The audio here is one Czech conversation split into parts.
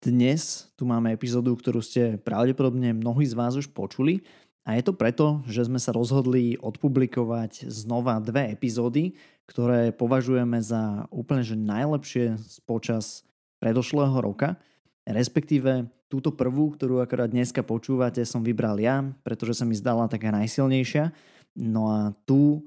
Dnes tu máme epizódu, ktorú ste pravdepodobne mnohí z vás už počuli a je to preto, že sme sa rozhodli odpublikovať znova dve epizódy, ktoré považujeme za úplne že najlepšie počas predošlého roka. Respektíve túto prvú, ktorú akorát dneska počúvate, som vybral ja, pretože sa mi zdala taká najsilnejšia. No a tú,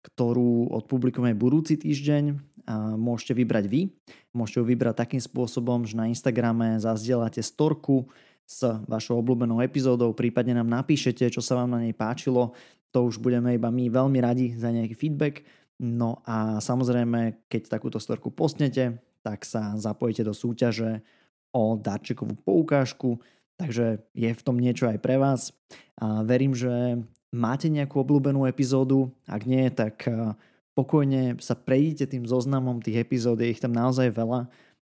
ktorú odpublikujeme budúci týždeň, môžete vybrať vy. Môžete ho vybrať takým spôsobom, že na Instagrame zazdielate storku s vašou obľúbenou epizódou, prípadne nám napíšete, čo sa vám na nej páčilo. To už budeme iba my veľmi radi za nejaký feedback. No a samozrejme, keď takúto storku postnete, tak sa zapojíte do súťaže o darčekovú poukážku, takže je v tom niečo aj pre vás. A verím, že máte nejakú obľúbenú epizódu, ak nie, tak pokojne sa prejdite tým zoznamom tých epizód, je ich tam naozaj veľa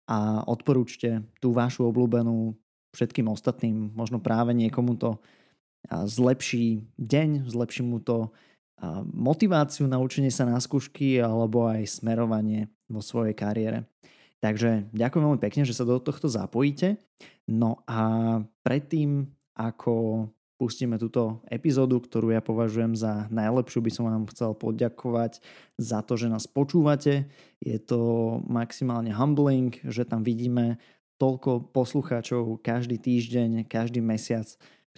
a odporúčte tú vašu obľúbenú všetkým ostatným. Možno práve niekomu to zlepší deň, zlepší mu to motiváciu na učenie sa na skúšky alebo aj smerovanie vo svojej kariére. Takže ďakujem veľmi pekne, že sa do tohto zapojíte. No a predtým, ako pustíme túto epizódu, ktorú ja považujem za najlepšiu, by som vám chcel poďakovať za to, že nás počúvate. Je to maximálne humbling, že tam vidíme toľko poslucháčov každý týždeň, každý mesiac,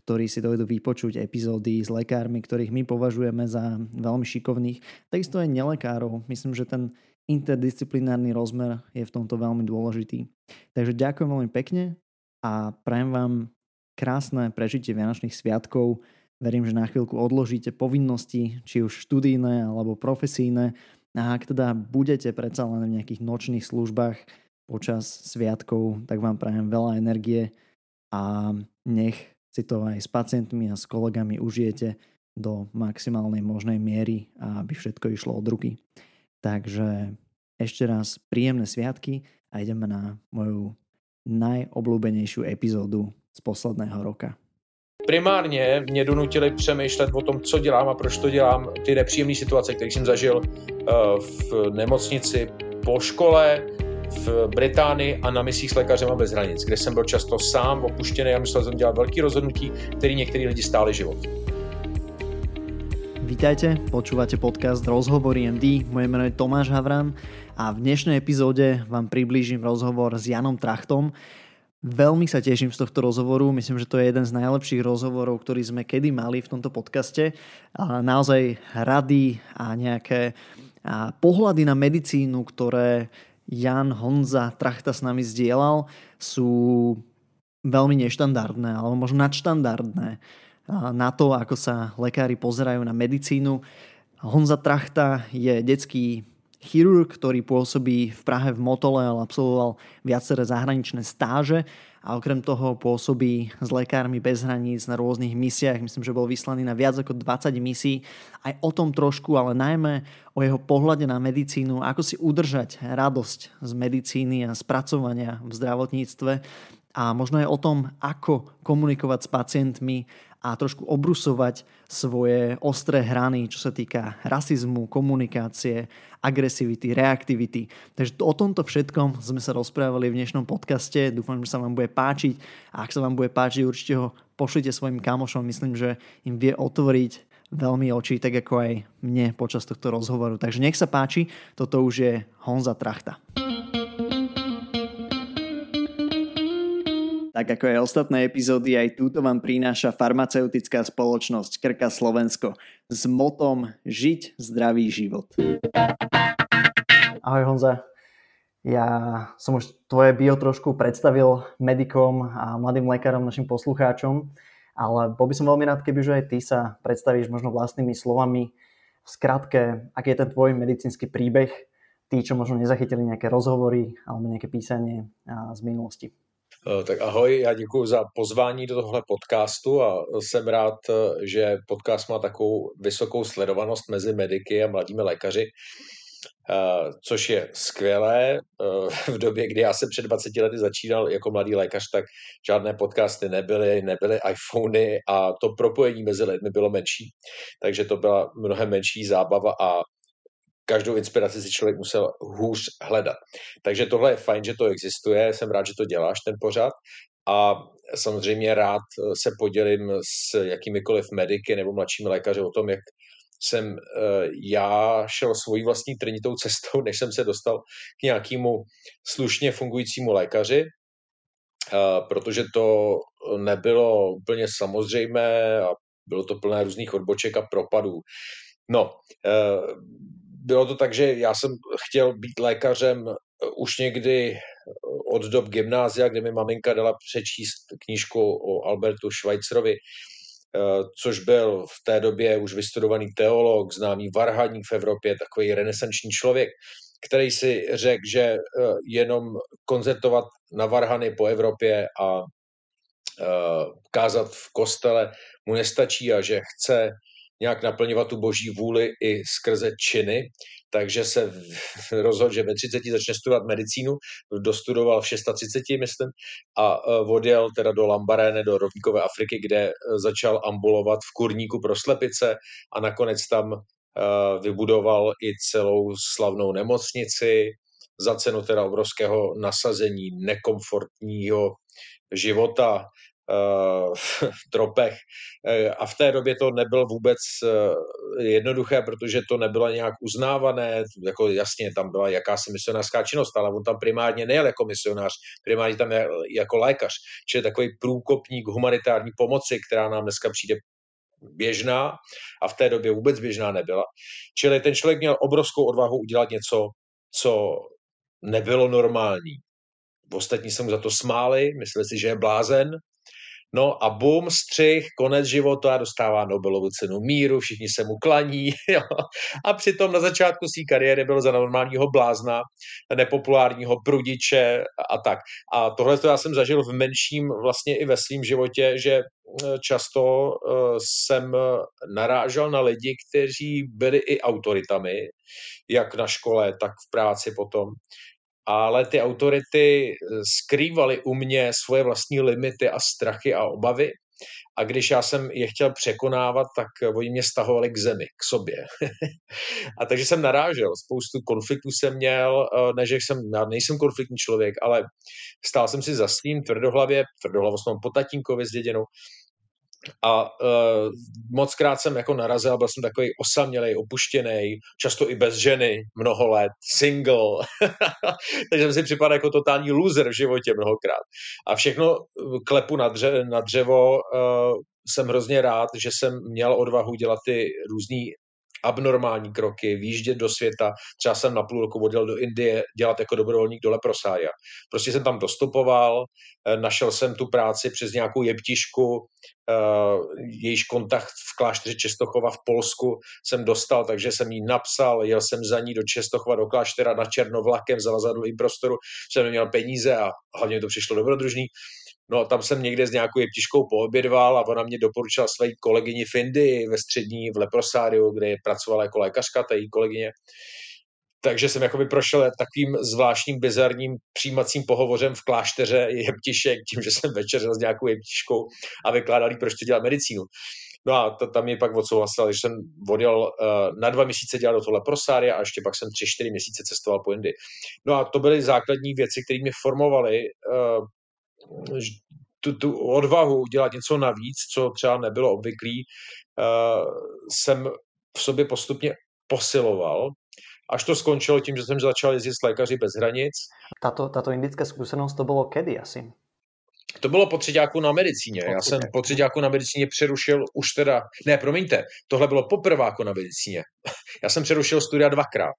ktorí si dojdú vypočuť epizódy s lekármi, ktorých my považujeme za veľmi šikovných. Takisto aj nelekárov. Myslím, že ten interdisciplinárny rozmer je v tomto veľmi dôležitý. Takže ďakujem veľmi pekne a prajem vám krásne prežitie Vianočných sviatkov. Verím, že na chvíľku odložíte povinnosti, či už študijné alebo profesijné. A ak teda budete predsa len v nejakých nočných službách počas sviatkov, tak vám prajem veľa energie a nech si to aj s pacientmi a s kolegami užijete do maximálnej možnej miery aby všetko išlo od ruky. Takže ešte raz príjemné sviatky a ideme na moju najobľúbenejšiu epizódu z posledného roka. Primárně mě donutili přemýšlet o tom, co dělám a proč to dělám, ty nepříjemné situace, které jsem zažil eh, v nemocnici po škole, v Británii a na misích s lékařema bez hranic, kde jsem byl často sám, opuštěný a myslel jsem dělat velký rozhodnutí, který některý lidi stáli život. Vítajte, počúvate podcast Rozhovory MD, moje meno je Tomáš Havran a v dnešnej epizóde vám priblížim rozhovor s Janom Trachtom, Veľmi sa teším z tohto rozhovoru, myslím, že to je jeden z najlepších rozhovorov, ktorý sme kedy mali v tomto podcaste. A naozaj rady a nejaké a pohľady na medicínu, ktoré Jan Honza Trachta s nami zdieľal, sú veľmi neštandardné, alebo možno nadštandardné na to, ako sa lekári pozerajú na medicínu. Honza Trachta je detský chirurg, ktorý pôsobí v Prahe v Motole, ale absolvoval viaceré zahraničné stáže a okrem toho pôsobí s lekármi bez hraníc na rôznych misiách. Myslím, že bol vyslaný na viac ako 20 misií. Aj o tom trošku, ale najmä o jeho pohľade na medicínu, ako si udržať radosť z medicíny a spracovania v zdravotníctve a možno aj o tom, ako komunikovať s pacientmi a trošku obrusovať svoje ostré hrany, čo sa týka rasizmu, komunikácie, agresivity, reaktivity. Takže o tomto všetkom sme sa rozprávali v dnešnom podcaste. Dúfam, že sa vám bude páčiť. A ak sa vám bude páčiť, určite ho pošlite svojim kamošom. Myslím, že im vie otvoriť veľmi oči, tak ako aj mne počas tohto rozhovoru. Takže nech sa páči, toto už je Honza Trachta. Tak ako aj ostatné epizódy, aj túto vám prináša farmaceutická spoločnosť Krka Slovensko s motom Žiť zdravý život. Ahoj Honza. Ja som už tvoje bio trošku predstavil medikom a mladým lekárom, našim poslucháčom, ale bol by som veľmi rád, keby už aj ty sa predstavíš možno vlastnými slovami v skratke, aký je ten tvoj medicínsky príbeh, tí, čo možno nezachytili nejaké rozhovory alebo nejaké písanie z minulosti. Eh, tak ahoj, já děkuji za pozvání do tohle podcastu a jsem rád, eh, že podcast má takovou vysokou sledovanost mezi mediky a mladými lékaři, eh, což je skvělé. V době, kdy já jsem před 20 lety začínal jako mladý lékař, tak žádné podcasty nebyly, nebyly iPhony a to propojení mezi lidmi bylo menší. Takže to byla mnohem menší zábava a každou inspiraci si člověk musel hůř hledat. Takže tohle je fajn, že to existuje, jsem rád, že to děláš, ten pořad. A samozřejmě rád se podělím s jakýmikoliv mediky nebo mladšími lékaři o tom, jak jsem eh, já šel svojí vlastní trnitou cestou, než jsem se dostal k nějakému slušně fungujícímu lékaři, eh, protože to nebylo úplně samozřejmé a bylo to plné různých odboček a propadů. No, eh, bylo to tak, že já jsem chtěl být lékařem už někdy od dob gymnázia, kde mi maminka dala přečíst knížku o Albertu Schweitzerovi, Eh, což byl v té době už vystudovaný teolog, známý varhaník v Evropě, takový renesanční člověk, který si řekl, že eh, jenom koncertovat na varhany po Evropě a eh, kázat v kostele mu nestačí a že chce nějak naplňovat tu boží vůli i skrze činy, takže se rozhodl, že ve 30 začne studovat medicínu, dostudoval v 630, myslím, a e, odjel teda do Lambaréne, do rovníkové Afriky, kde e, začal ambulovat v kurníku pro slepice. A nakonec tam e, vybudoval i celou slavnou nemocnici za cenu teda obrovského nasazení, nekomfortního života, v tropech. Eh, a v té době to nebylo vůbec eh, jednoduché, protože to nebylo nějak uznávané, jako jasně tam byla jakási misionářská činnost, ale on tam primárně nejel jako misionář, primárně tam jako lékař, čili takový průkopník humanitární pomoci, která nám dneska přijde běžná a v té době vůbec běžná nebyla. Čili ten člověk měl obrovskou odvahu udělat něco, co nebylo normální. Ostatní se mu za to smáli, mysleli si, že je blázen, No a bum, střih, konec života, dostává Nobelovu cenu míru, všichni se mu klaní. Jo. A přitom na začátku své kariéry byl za normálního blázna, nepopulárního prudiče a tak. A tohle to já jsem zažil v menším vlastně i ve svém životě, že eh, často uh, jsem narážel na lidi, kteří byli i autoritami, jak na škole, tak v práci potom ale ty autority eh, skrývaly u mě svoje vlastní limity a strachy a obavy. A když já jsem je chtěl překonávat, tak oni mě stahovali k zemi, k sobě. a takže jsem narážel, spoustu konfliktů jsem měl, eh, ne, že jsem, já nejsem konfliktní člověk, ale stál jsem si za svým tvrdohlavě, tvrdohlavost mám po tatínkovi zděděnou, a uh, moc krát jsem jako narazil, byl jsem takový osamělej, opuštěný, často i bez ženy, mnoho let, single. Takže jsem si připadal jako totální loser v životě mnohokrát. A všechno klepu na, dře- na dřevo uh, jsem hrozně rád, že jsem měl odvahu dělat ty různý abnormální kroky, výjíždět do světa. Třeba jsem na půl roku odjel do Indie dělat jako dobrovolník do Leprosária. Prostě jsem tam dostupoval, eh, našel jsem tu práci přes nějakou jeptišku, eh, jejíž kontakt v klášteře Čestochova v Polsku jsem dostal, takže jsem jí napsal, jel jsem za ní do Čestochova, do kláštera na černovlakem, zavazadlovým prostoru, jsem neměl peníze a hlavně to přišlo dobrodružný. No a tam jsem někde s nějakou jeptiškou poobědval a ona mě doporučila své kolegyni Findy ve střední v Leprosáriu, kde pracovala jako lékařka, ta její kolegyně. Takže jsem jakoby prošel takovým zvláštním, bizarním přijímacím pohovorem v klášteře jeptišek, tím, že jsem večeřel s nějakou jeptiškou a vykládal jí, proč to dělá medicínu. No a to, tam mi pak odsouhlasil, že jsem odjel uh, na dva měsíce dělat do toho leprosária a ještě pak jsem tři, čtyři měsíce cestoval po Indii. No a to byly základní věci, které mě formovaly uh, tu, tu odvahu dělat něco navíc, co třeba nebylo obvyklý, uh, jsem v sobě postupně posiloval, až to skončilo tím, že jsem začal jezdit s lékaři bez hranic. Tato, tato indická zkušenost to bylo kedy asi? To bylo po třetíku na medicíně. Já jsem po třetíku na medicíně přerušil už teda, ne, promiňte, tohle bylo poprváku na medicíně. Já jsem přerušil studia dvakrát.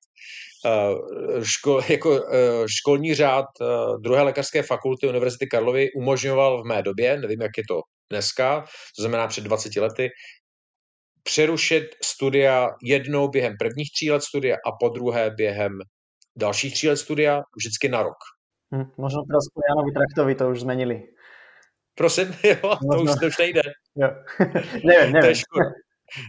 Eh, ško, jako eh, školní řád eh, druhé lékařské fakulty Univerzity Karlovy umožňoval v mé době, nevím, jak je to dneska, to znamená před 20 lety, přerušit studia jednou během prvních tří let studia a po druhé během dalších tří let studia, vždycky na rok. Hm, možno teraz po Janovi Traktovi to už zmenili. Prosím, jo, to už, to už nejde. Jo. nevím, nevím. To je škoda.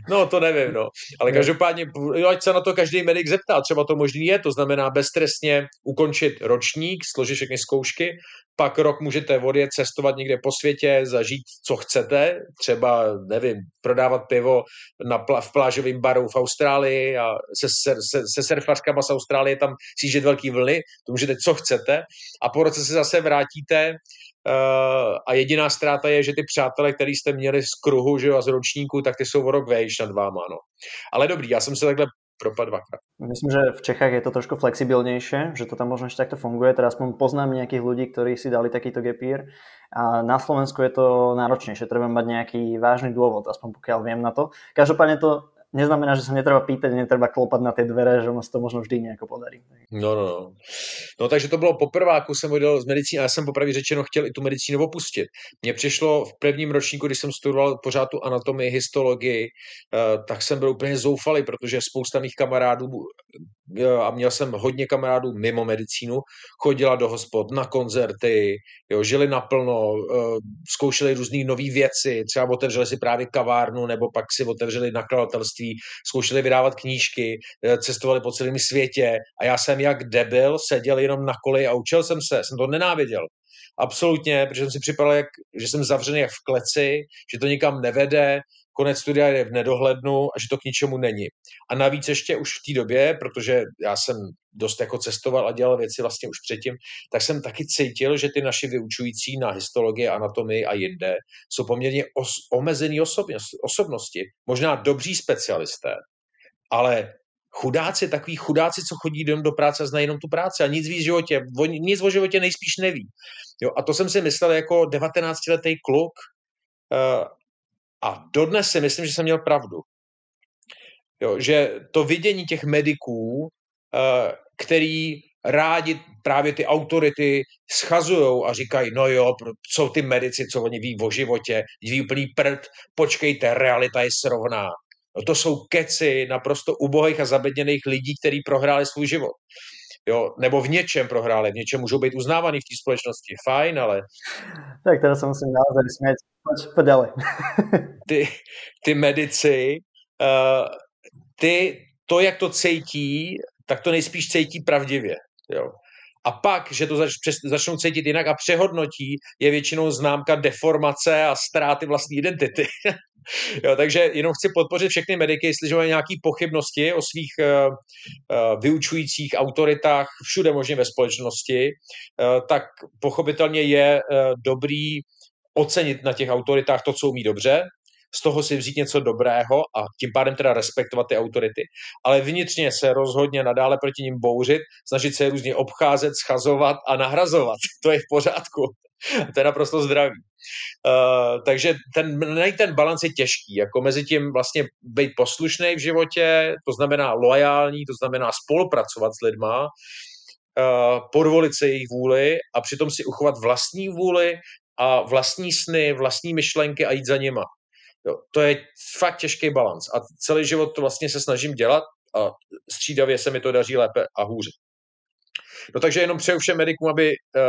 No, to nevím, no. Ale každopádně, jo, ať se na to každý medic zeptá, třeba to možný je, to znamená beztrestně ukončit ročník, složit všechny zkoušky, pak rok můžete odjet cestovat někde po světě, zažít, co chcete, třeba, nevím, prodávat pivo na pl- v plážovém baru v Austrálii a se, se, se, se surfařkama z Austrálie tam sížet velký vlny, to můžete, co chcete a po roce se zase vrátíte a jediná ztráta je, že ty přátelé, který jste měli z kruhu že jo, a z ročníku, tak ty jsou o rok vejš nad váma. No. Ale dobrý, já jsem se takhle propad dvakrát. Myslím, že v Čechách je to trošku flexibilnější, že to tam možno ešte takto funguje. Teda aspoň poznám nejakých ľudí, ktorí si dali takýto gepír. A na Slovensku je to náročnejšie, treba mať nejaký vážny dôvod, aspoň pokiaľ viem na to. Každopádne to neznamená, že sa netreba pýtať, netreba klopat na ty dvere, že ono se to možno vždy nějak podarí. No, no, no. No takže to bylo poprvé, jako jsem odjel z medicíny, a já jsem popravdě řečeno chtěl i tu medicínu opustit. Mně přišlo v prvním ročníku, když jsem studoval pořád tu anatomii, histologii, eh, tak jsem byl úplně zoufalý, protože spousta mých kamarádů a měl jsem hodně kamarádů mimo medicínu, chodila do hospod, na koncerty, jo, žili naplno, eh, zkoušeli různé nové věci, třeba otevřeli si právě kavárnu, nebo pak si otevřeli nakladatelství, zkoušeli vydávat knížky, eh, cestovali po celém světě a já jsem jak debil seděl jenom na koli a učil jsem se, jsem to nenáviděl. Absolutně, protože jsem si připadal, jak, že jsem zavřený jak v kleci, že to nikam nevede, konec studia je v nedohlednu a že to k ničemu není. A navíc ještě už v té době, protože já jsem dost jako cestoval a dělal věci vlastně už předtím, tak jsem taky cítil, že ty naši vyučující na histologii, anatomii a jinde jsou poměrně os- omezený osobnosti. Možná dobří specialisté, ale chudáci, takový chudáci, co chodí do, do práce a znají jenom tu práci a nic víc v životě, nic o životě nejspíš neví. Jo, a to jsem si myslel jako 19-letý kluk, uh, a dodnes si myslím, že jsem měl pravdu. Jo, že to vidění těch mediků, eh, který rádi právě ty autority schazují a říkají, no jo, co ty medici, co oni ví o životě, ví úplný prd, počkejte, realita je srovná. No to jsou keci naprosto ubohých a zabedněných lidí, kteří prohráli svůj život. Jo, nebo v něčem prohráli, v něčem můžou být uznávaný v té společnosti, fajn, ale... Tak teda se musím naozaj smět. Pojď, dále. ty, ty medici, uh, ty, to, jak to cítí, tak to nejspíš cítí pravdivě. Jo. A pak, že to zač, přes, začnou cítit jinak a přehodnotí, je většinou známka deformace a ztráty vlastní identity. jo, takže jenom chci podpořit všechny mediky, jestliže mají nějaké pochybnosti o svých uh, uh, vyučujících autoritách všude možně ve společnosti, uh, tak pochopitelně je uh, dobrý ocenit na těch autoritách to, co umí dobře, z toho si vzít něco dobrého a tím pádem teda respektovat ty autority. Ale vnitřně se rozhodně nadále proti ním bouřit, snažit se je různě obcházet, schazovat a nahrazovat. To je v pořádku. To je naprosto zdravý. Uh, takže ten, najít ten balans je těžký, jako mezi tím vlastně být poslušný v životě, to znamená loajální, to znamená spolupracovat s lidma, uh, podvolit se jejich vůli a přitom si uchovat vlastní vůli a vlastní sny, vlastní myšlenky a jít za něma. Jo, to je fakt těžký balans a celý život to vlastně se snažím dělat a střídavě se mi to daří lépe a hůře. No takže jenom přeju všem medikům, aby uh,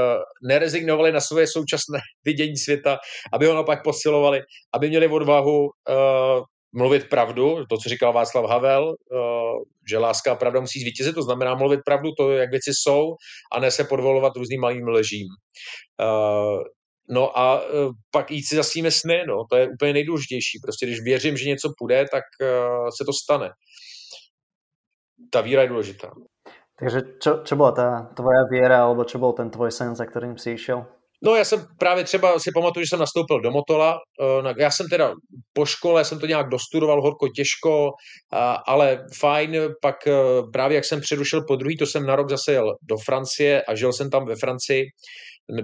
nerezignovali na svoje současné vidění světa, aby ho naopak posilovali, aby měli odvahu uh, mluvit pravdu, to, co říkal Václav Havel, uh, že láska a pravda musí zvítězit, to znamená mluvit pravdu, to, jak věci jsou, a ne se podvolovat různým malým ležím. Uh, No a uh, pak jít si za svými sny, no, to je úplně nejdůležitější. Prostě když věřím, že něco půjde, tak uh, se to stane. Ta víra je důležitá. Takže čo, čo byla ta tvoja věra, alebo čo byl ten tvoj sen, za kterým jsi šel? No já jsem právě třeba si pamatuju, že jsem nastoupil do Motola, já jsem teda po škole jsem to nějak dostudoval horko těžko, ale fajn, pak právě jak jsem přerušil po druhý, to jsem na rok zase jel do Francie a žil jsem tam ve Francii,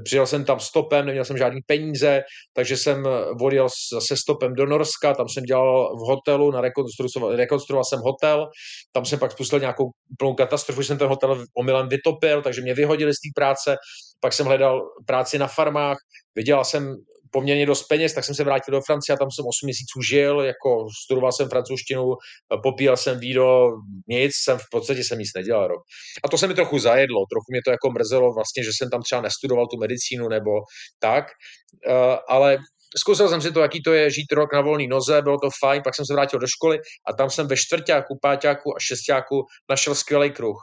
Přijel jsem tam stopem, neměl jsem žádný peníze, takže jsem odjel zase stopem do Norska, tam jsem dělal v hotelu, na rekonstruoval, rekonstruoval jsem hotel, tam jsem pak spustil nějakou plnou katastrofu, jsem ten hotel omylem vytopil, takže mě vyhodili z té práce, pak jsem hledal práci na farmách, vydělal jsem poměrně dost peněz, tak jsem se vrátil do Francie a tam jsem 8 měsíců žil, jako studoval jsem francouzštinu, popíjel jsem víno, nic, jsem v podstatě jsem nic nedělal rok. A to se mi trochu zajedlo, trochu mě to jako mrzelo vlastně, že jsem tam třeba nestudoval tu medicínu nebo tak, eh, ale zkusil jsem si to, jaký to je žít rok na volný noze, bylo to fajn, pak jsem se vrátil do školy a tam jsem ve čtvrtáku, páťáku a šestáku našel skvělý kruh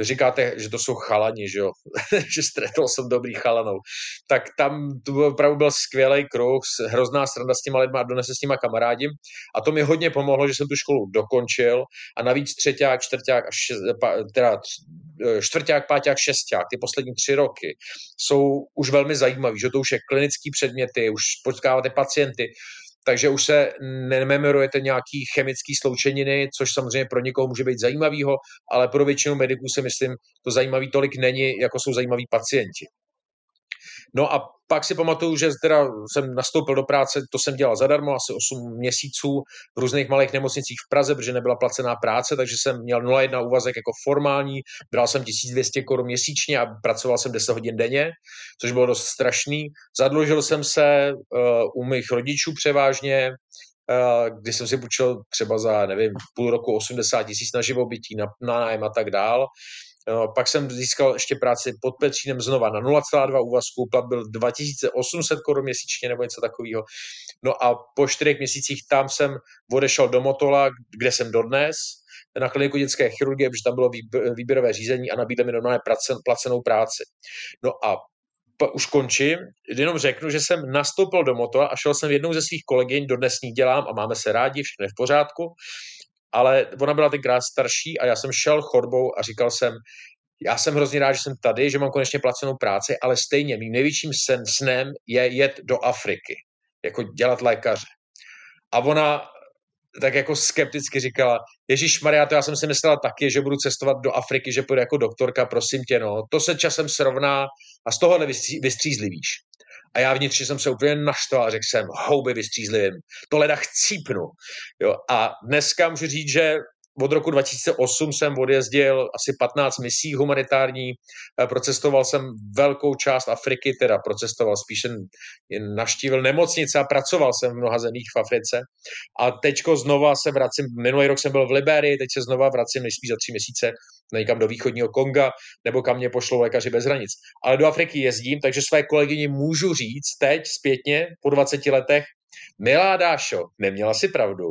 říkáte, že to jsou chalani, že jo, že stretol jsem dobrý chalanou, tak tam to opravdu byl skvělý kruh, hrozná strana s těma lidma a dnes se s nima kamarádím a to mi hodně pomohlo, že jsem tu školu dokončil. A navíc třeťák, čtvrták šest, teda e, čtvrták, páťák, šesták, ty poslední tři roky jsou už velmi zajímavý, že to už je klinický předměty, už potkáváte pacienty, takže už se nememorujete nějaký chemický sloučeniny, což samozřejmě pro někoho může být zajímavýho, ale pro většinu mediků si myslím, to zajímavý tolik není, jako jsou zajímaví pacienti. No a pak si pamatuju, že teda jsem nastoupil do práce, to jsem dělal zadarmo, asi 8 měsíců v různých malých nemocnicích v Praze, protože nebyla placená práce, takže jsem měl 0,1 úvazek jako formální, bral jsem 1200 korun měsíčně a pracoval jsem 10 hodin denně, což bylo dost strašný. Zadlužil jsem se uh, u mých rodičů převážně, uh, kdy jsem si půjčil třeba za, nevím, půl roku 80 tisíc na živobytí, na, na nájem a tak dál. Pak jsem získal ještě práci pod Petřínem znova na 0,2 úvazku, plat byl 2800 korun měsíčně nebo něco takového. No a po čtyřech měsících tam jsem odešel do Motola, kde jsem dodnes, na kliniku dětské chirurgie, protože tam bylo výběrové řízení a nabídli mi normálně placenou práci. No a už končím, jenom řeknu, že jsem nastoupil do Motola a šel jsem jednou ze svých kolegyň, dodnes ní dělám a máme se rádi, všechno je v pořádku ale ona byla tenkrát starší a já jsem šel chodbou a říkal jsem, já jsem hrozně rád, že jsem tady, že mám konečně placenou práci, ale stejně mým největším sen, snem je jet do Afriky, jako dělat lékaře. A ona tak jako skepticky říkala, Ježíš Maria, to já jsem si myslela taky, že budu cestovat do Afriky, že půjdu jako doktorka, prosím tě, no, to se časem srovná a z tohohle vystřízlivíš. A já vnitřně jsem se úplně naštval, řekl jsem, houby vystřízlivým, to leda chcípnu. Jo? A dneska můžu říct, že od roku 2008 jsem odjezdil asi 15 misí humanitární, eh, procestoval jsem velkou část Afriky, teda procestoval spíš jen navštívil nemocnice a pracoval jsem v mnoha zemích v Africe. A teďko znova se vracím, minulý rok jsem byl v Liberii, teď se znova vracím nejspíš za tři měsíce někam do východního Konga, nebo kam mě pošlou lékaři bez hranic. Ale do Afriky jezdím, takže své kolegyni můžu říct teď zpětně, po 20 letech, Milá Dášo, neměla si pravdu.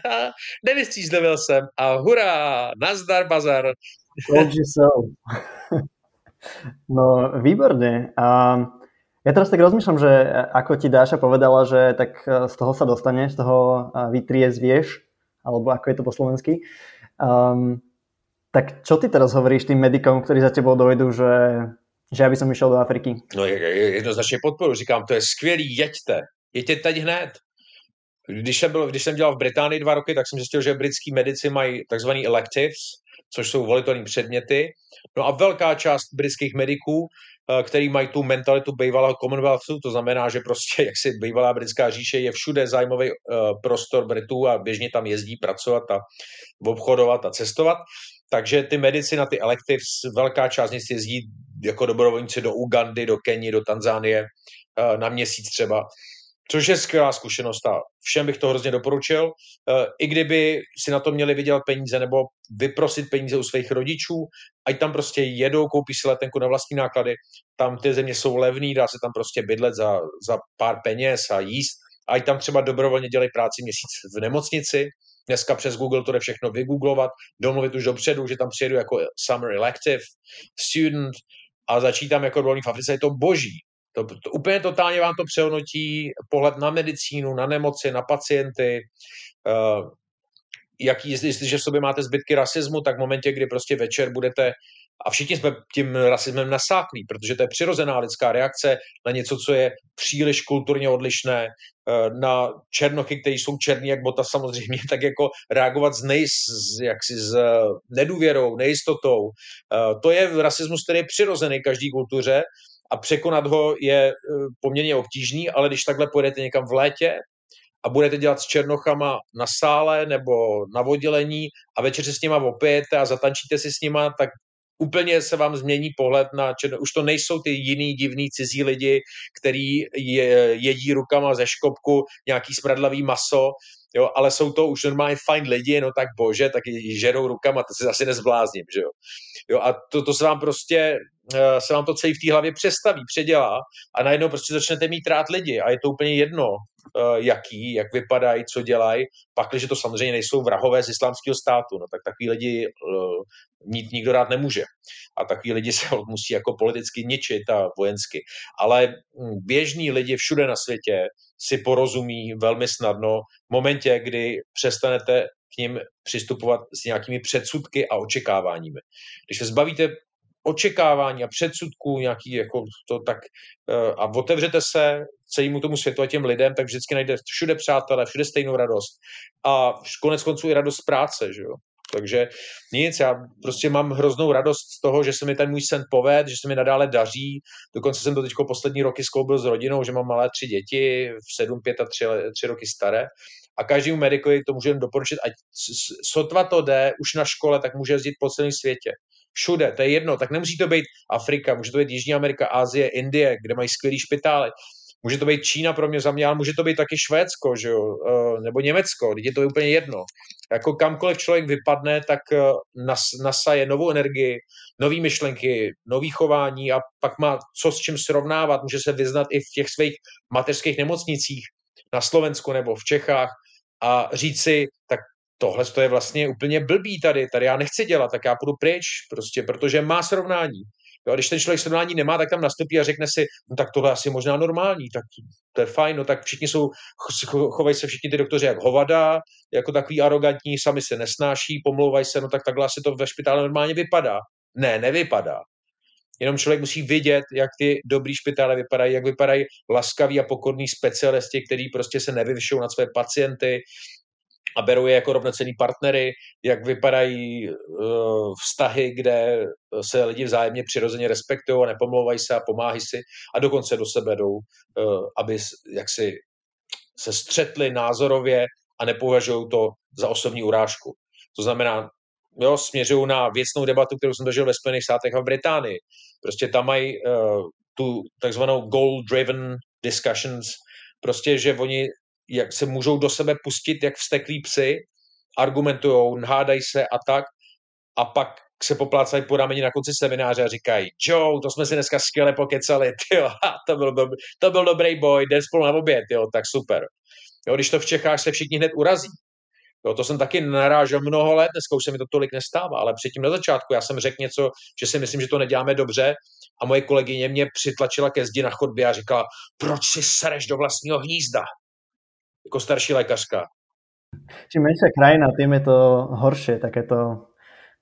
Nevystřízlivil jsem a hurá, nazdar bazar. Told you no, výborne. A ja teraz tak rozmýšľam, že ako ti Dáša povedala, že tak z toho sa dostane, z toho vytriezvieš, alebo ako je to po slovensky. Um, tak čo ty teraz hovoríš tým medikom, ktorí za tebou dojdú, že, že ja by som išiel do Afriky? No jednoznačně podporu, říkám, to je skvělý, jeďte, jeďte teď hned. Když jsem, byl, když jsem dělal v Británii dva roky, tak jsem zjistil, že britský medici mají takzvaný electives, což jsou volitelné předměty. No a velká část britských mediků, eh, který mají tu mentalitu bývalého Commonwealthu, to znamená, že prostě jak si bývalá britská říše je všude zájmový uh, prostor Britů a běžně tam jezdí pracovat a obchodovat a cestovat. Takže ty medici na ty electives, velká část z nich jezdí jako dobrovolníci do Ugandy, do Keni, do Tanzánie uh, na měsíc třeba což je skvělá zkušenost a všem bych to hrozně doporučil. Eh, I kdyby si na to měli vydělat peníze nebo vyprosit peníze u svých rodičů, ať tam prostě jedou, koupí si letenku na vlastní náklady, tam ty země jsou levný, dá se tam prostě bydlet za, za pár peněz a jíst, ať tam třeba dobrovolně dělají práci měsíc v nemocnici, Dneska přes Google to jde všechno vygooglovat, domluvit už dopředu, že tam přijedu jako summer elective student a začít tam jako dobrovolník v Africe, je to boží. To, to úplně totálně vám to přehodnotí pohled na medicínu, na nemoci, na pacienty. Uh, jaký, jestliže v sobě máte zbytky rasismu, tak v momentě, kdy prostě večer budete a všichni jsme tím rasismem nasáklí, protože to je přirozená lidská reakce na něco, co je příliš kulturně odlišné, eh, na černochy, kteří jsou černí jak bota samozřejmě, tak jako reagovat s, nej, s, jaksi s nedůvěrou, nejistotou. Eh, to je rasismus, který je přirozený každý kultuře a překonat ho je poměrně obtížný, ale když takhle pojedete někam v létě a budete dělat s černochama na sále nebo na oddělení a večer se s nima opijete a zatančíte si s nima, tak úplně se vám změní pohled na černo. Už to nejsou ty jiný divný cizí lidi, který je, jedí rukama ze škopku nějaký smradlavý maso, jo, ale jsou to už normálně fajn lidi, no tak bože, tak žerou rukama, to si zase nezblázním, že jo. jo a to, to se vám prostě, eh, se vám to celý v té hlavě přestaví, předělá a najednou prostě začnete mít rád lidi a je to úplně jedno, eh, jaký, jak vypadají, co dělají, pak, že to samozřejmě nejsou vrahové z islámského státu, no tak takový lidi uh, mít nikdo rád nemůže. A takový lidi se musí jako politicky ničit a vojensky. Ale hm, běžní lidi všude na světě si porozumí velmi snadno v momentě, kdy přestanete k ním přistupovat s nějakými předsudky a očekáváními. Když se zbavíte očekávání a předsudků nějaký jako to tak eh, a otevřete se celému tomu světu a těm lidem, tak vždycky najdete všude přátelé, všude stejnou radost a konec konců i radost práce, že jo. Takže nic, já prostě mám hroznou radost z toho, že se mi ten můj sen poved, že se mi nadále daří. Dokonce jsem to teď poslední roky skloubil s rodinou, že mám malé tři děti, v sedm, pět a tři, tři roky staré. A každému medikovi to můžeme doporučit, ať sotva to jde už na škole, tak může jezdit po celém světě. Všude, to je jedno, tak nemusí to být Afrika, může to být Jižní Amerika, Asie, Indie, kde mají skvělý špitály. Může to být Čína pro mě za mě, ale může to být taky Švédsko, že jo? Eh, nebo Německo, teď je to úplně jedno. Jako kamkoliv člověk vypadne, tak eh, nas, nasaje novou energii, nové myšlenky, nový chování a pak má co s čím srovnávat. Může se vyznat i v těch svých mateřských nemocnicích na Slovensku nebo v Čechách a říct si, tak tohle to je vlastně úplně blbý tady, tady já nechci dělat, tak já půjdu pryč, prostě, protože má srovnání. Jo, když ten člověk srovnání nemá, tak tam nastoupí a řekne si, no tak tohle asi možná normální, tak to je fajn, no tak všichni jsou, chovají se všichni ty doktoři jak hovada, jako takový arrogantní, sami se nesnáší, pomlouvají se, no tak takhle asi to ve špitále normálně vypadá. Ne, nevypadá. Jenom člověk musí vidět, jak ty dobrý špitále vypadají, jak vypadají laskaví a pokorní specialisti, kteří prostě se nevyvyšují na své pacienty, a berou je jako rovnocený partnery, jak vypadají uh, vztahy, kde se lidi vzájemně přirozeně respektují a nepomlouvají se a pomáhají si a dokonce do sebe jdou, uh, aby jaksi se střetli názorově a nepovažují to za osobní urážku. To znamená, jo, směřují na věcnou debatu, kterou jsem dožil ve Spojených státech a v Británii. Prostě tam mají uh, tu takzvanou goal-driven discussions, prostě, že oni jak se můžou do sebe pustit jak vsteklí psy, argumentují, hádají se a tak, a pak se poplácají po rameni na konci semináře a říkají, Joe, to jsme si dneska skvěle pokecali, tyjo, to, byl, dob- to byl dobrý boj, den spolu na oběd, jo, tak super. Jo, když to v Čechách se všichni hned urazí. Jo, to jsem taky narážel mnoho let, dneska už se mi to tolik nestává, ale předtím na začátku já jsem řekl něco, že si myslím, že to neděláme dobře a moje kolegyně mě přitlačila ke zdi na chodbě a říkala, proč si sereš do vlastního hnízda? Jako starší lékařka. Čím menšia krajina, tým je to horšie takéto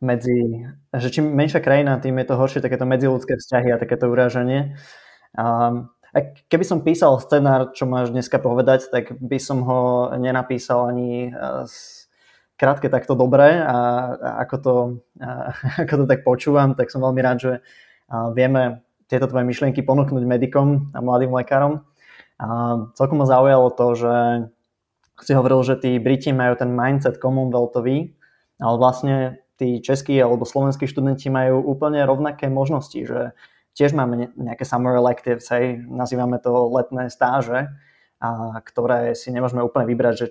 medzi, že čím menšia krajina, tým je to horšie takéto medziludské vzťahy a takéto urážanie. A, a keby som písal scenár, čo máš dneska povedať, tak by som ho nenapísal ani krátke takto dobre a, a ako, to, a, ako to tak počúvam, tak som veľmi rád, že vieme tieto tvoje myšlienky ponúknuť medikom a mladým lekárom. A celkom ma zaujalo to, že si hovoril, že tí Briti majú ten mindset Commonwealthový, ale vlastne tí českí alebo slovenskí študenti majú úplne rovnaké možnosti, že tiež máme nejaké summer electives, hej, nazývame to letné stáže, a ktoré si nemôžeme úplne vybrať, že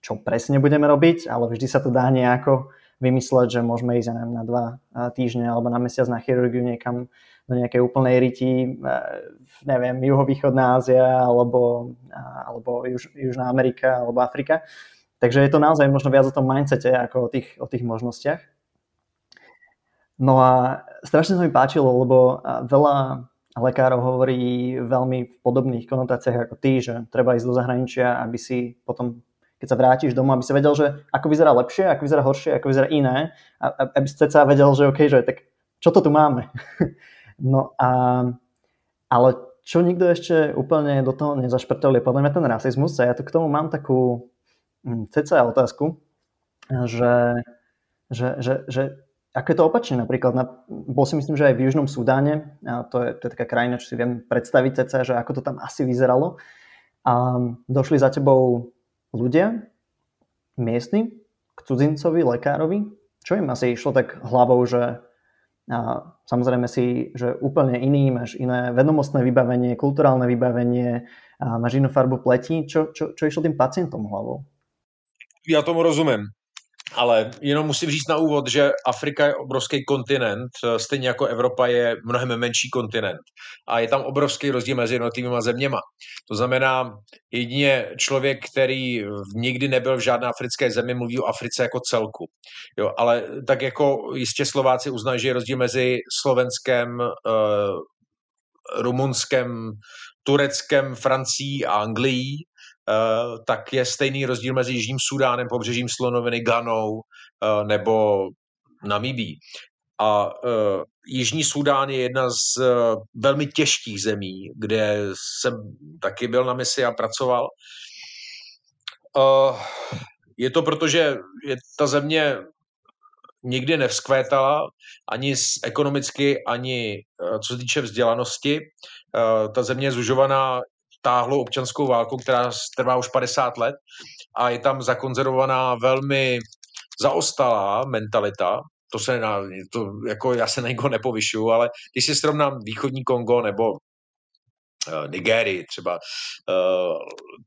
čo presne budeme robiť, ale vždy sa to dá nejako vymysleť, že môžeme ísť na dva týždne alebo na mesiac na chirurgiu niekam do nejakej úplnej riti, neviem, juhovýchodná Ázia alebo, alebo Juž, Južná Amerika alebo Afrika. Takže je to naozaj možno viac o tom mindsete ako o tých, o tých možnostiach. No a strašne sa mi páčilo, lebo veľa lekárov hovorí veľmi v podobných konotáciách ako ty, že treba ísť do zahraničia, aby si potom, keď sa vrátiš domov, aby si vedel, že ako vyzerá lepšie, ako vyzerá horšie, ako vyzerá iné, aby si sa vedel, že OK, že tak čo to tu máme? No a, ale čo nikto ešte úplne do toho nezašprtel je podľa mňa ten rasizmus a ja tu k tomu mám takú hm, cca otázku, že, že, že, že ako je to opačne napríklad, na, bol si myslím, že aj v Južnom Sudáne, a to je, to je taká krajina, čo si viem predstaviť cca, že ako to tam asi vyzeralo. A došli za tebou ľudia, miestni, k cudzincovi, lekárovi, čo im asi išlo tak hlavou, že a samozrejme si, že úplne iný, máš iné vedomostné vybavenie, kulturálne vybavenie, a máš inú farbu pleti. Čo, čo, čo išlo tým pacientom hlavou? já tomu rozumím. Ale jenom musím říct na úvod, že Afrika je obrovský kontinent, stejně jako Evropa je mnohem menší kontinent. A je tam obrovský rozdíl mezi jednotlivými zeměma. To znamená, jedině člověk, který nikdy nebyl v žádné africké zemi, mluví o Africe jako celku. Jo, ale tak jako jistě Slováci uznají, že je rozdíl mezi Slovenskem, uh, Rumunskem, Tureckem, Francií a Anglií, tak je stejný rozdíl mezi Jižním Sudánem, pobřežím Slonoviny, Ganou uh, nebo Namibí. A uh, Jižní Sudán je jedna z velmi těžkých zemí, kde jsem taky byl na misi a pracoval. Je to proto, že je ta země nikdy nevzkvétala ani ekonomicky, ani co se týče vzdělanosti. Ta země je zužovaná táhlou občanskou válku, která trvá už 50 let a je tam zakonzervovaná velmi zaostalá mentalita, to se na, to, jako já se na někoho nepovyšuju, ale když si srovnám východní Kongo nebo uh, Nigérii třeba, uh,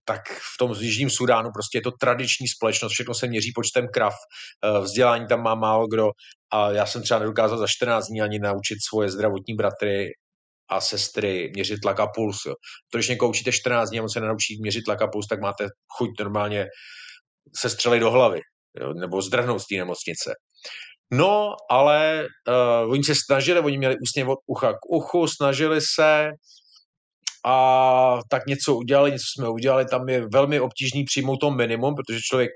tak v tom jižním Sudánu prostě je to tradiční společnost, všechno se měří počtem krav, uh, vzdělání tam má málo kdo a já jsem třeba nedokázal za 14 dní ani naučit svoje zdravotní bratry a sestry měřit tlak a puls. Jo. To, když někoho učíte 14 dní a on se nenaučí měřit tlak a puls, tak máte chuť normálně se střelit do hlavy jo, nebo zdrhnout z té nemocnice. No, ale uh, oni se snažili, oni měli ústně od ucha k uchu, snažili se a tak něco udělali, něco jsme udělali, tam je velmi obtížný přijmout to minimum, protože člověk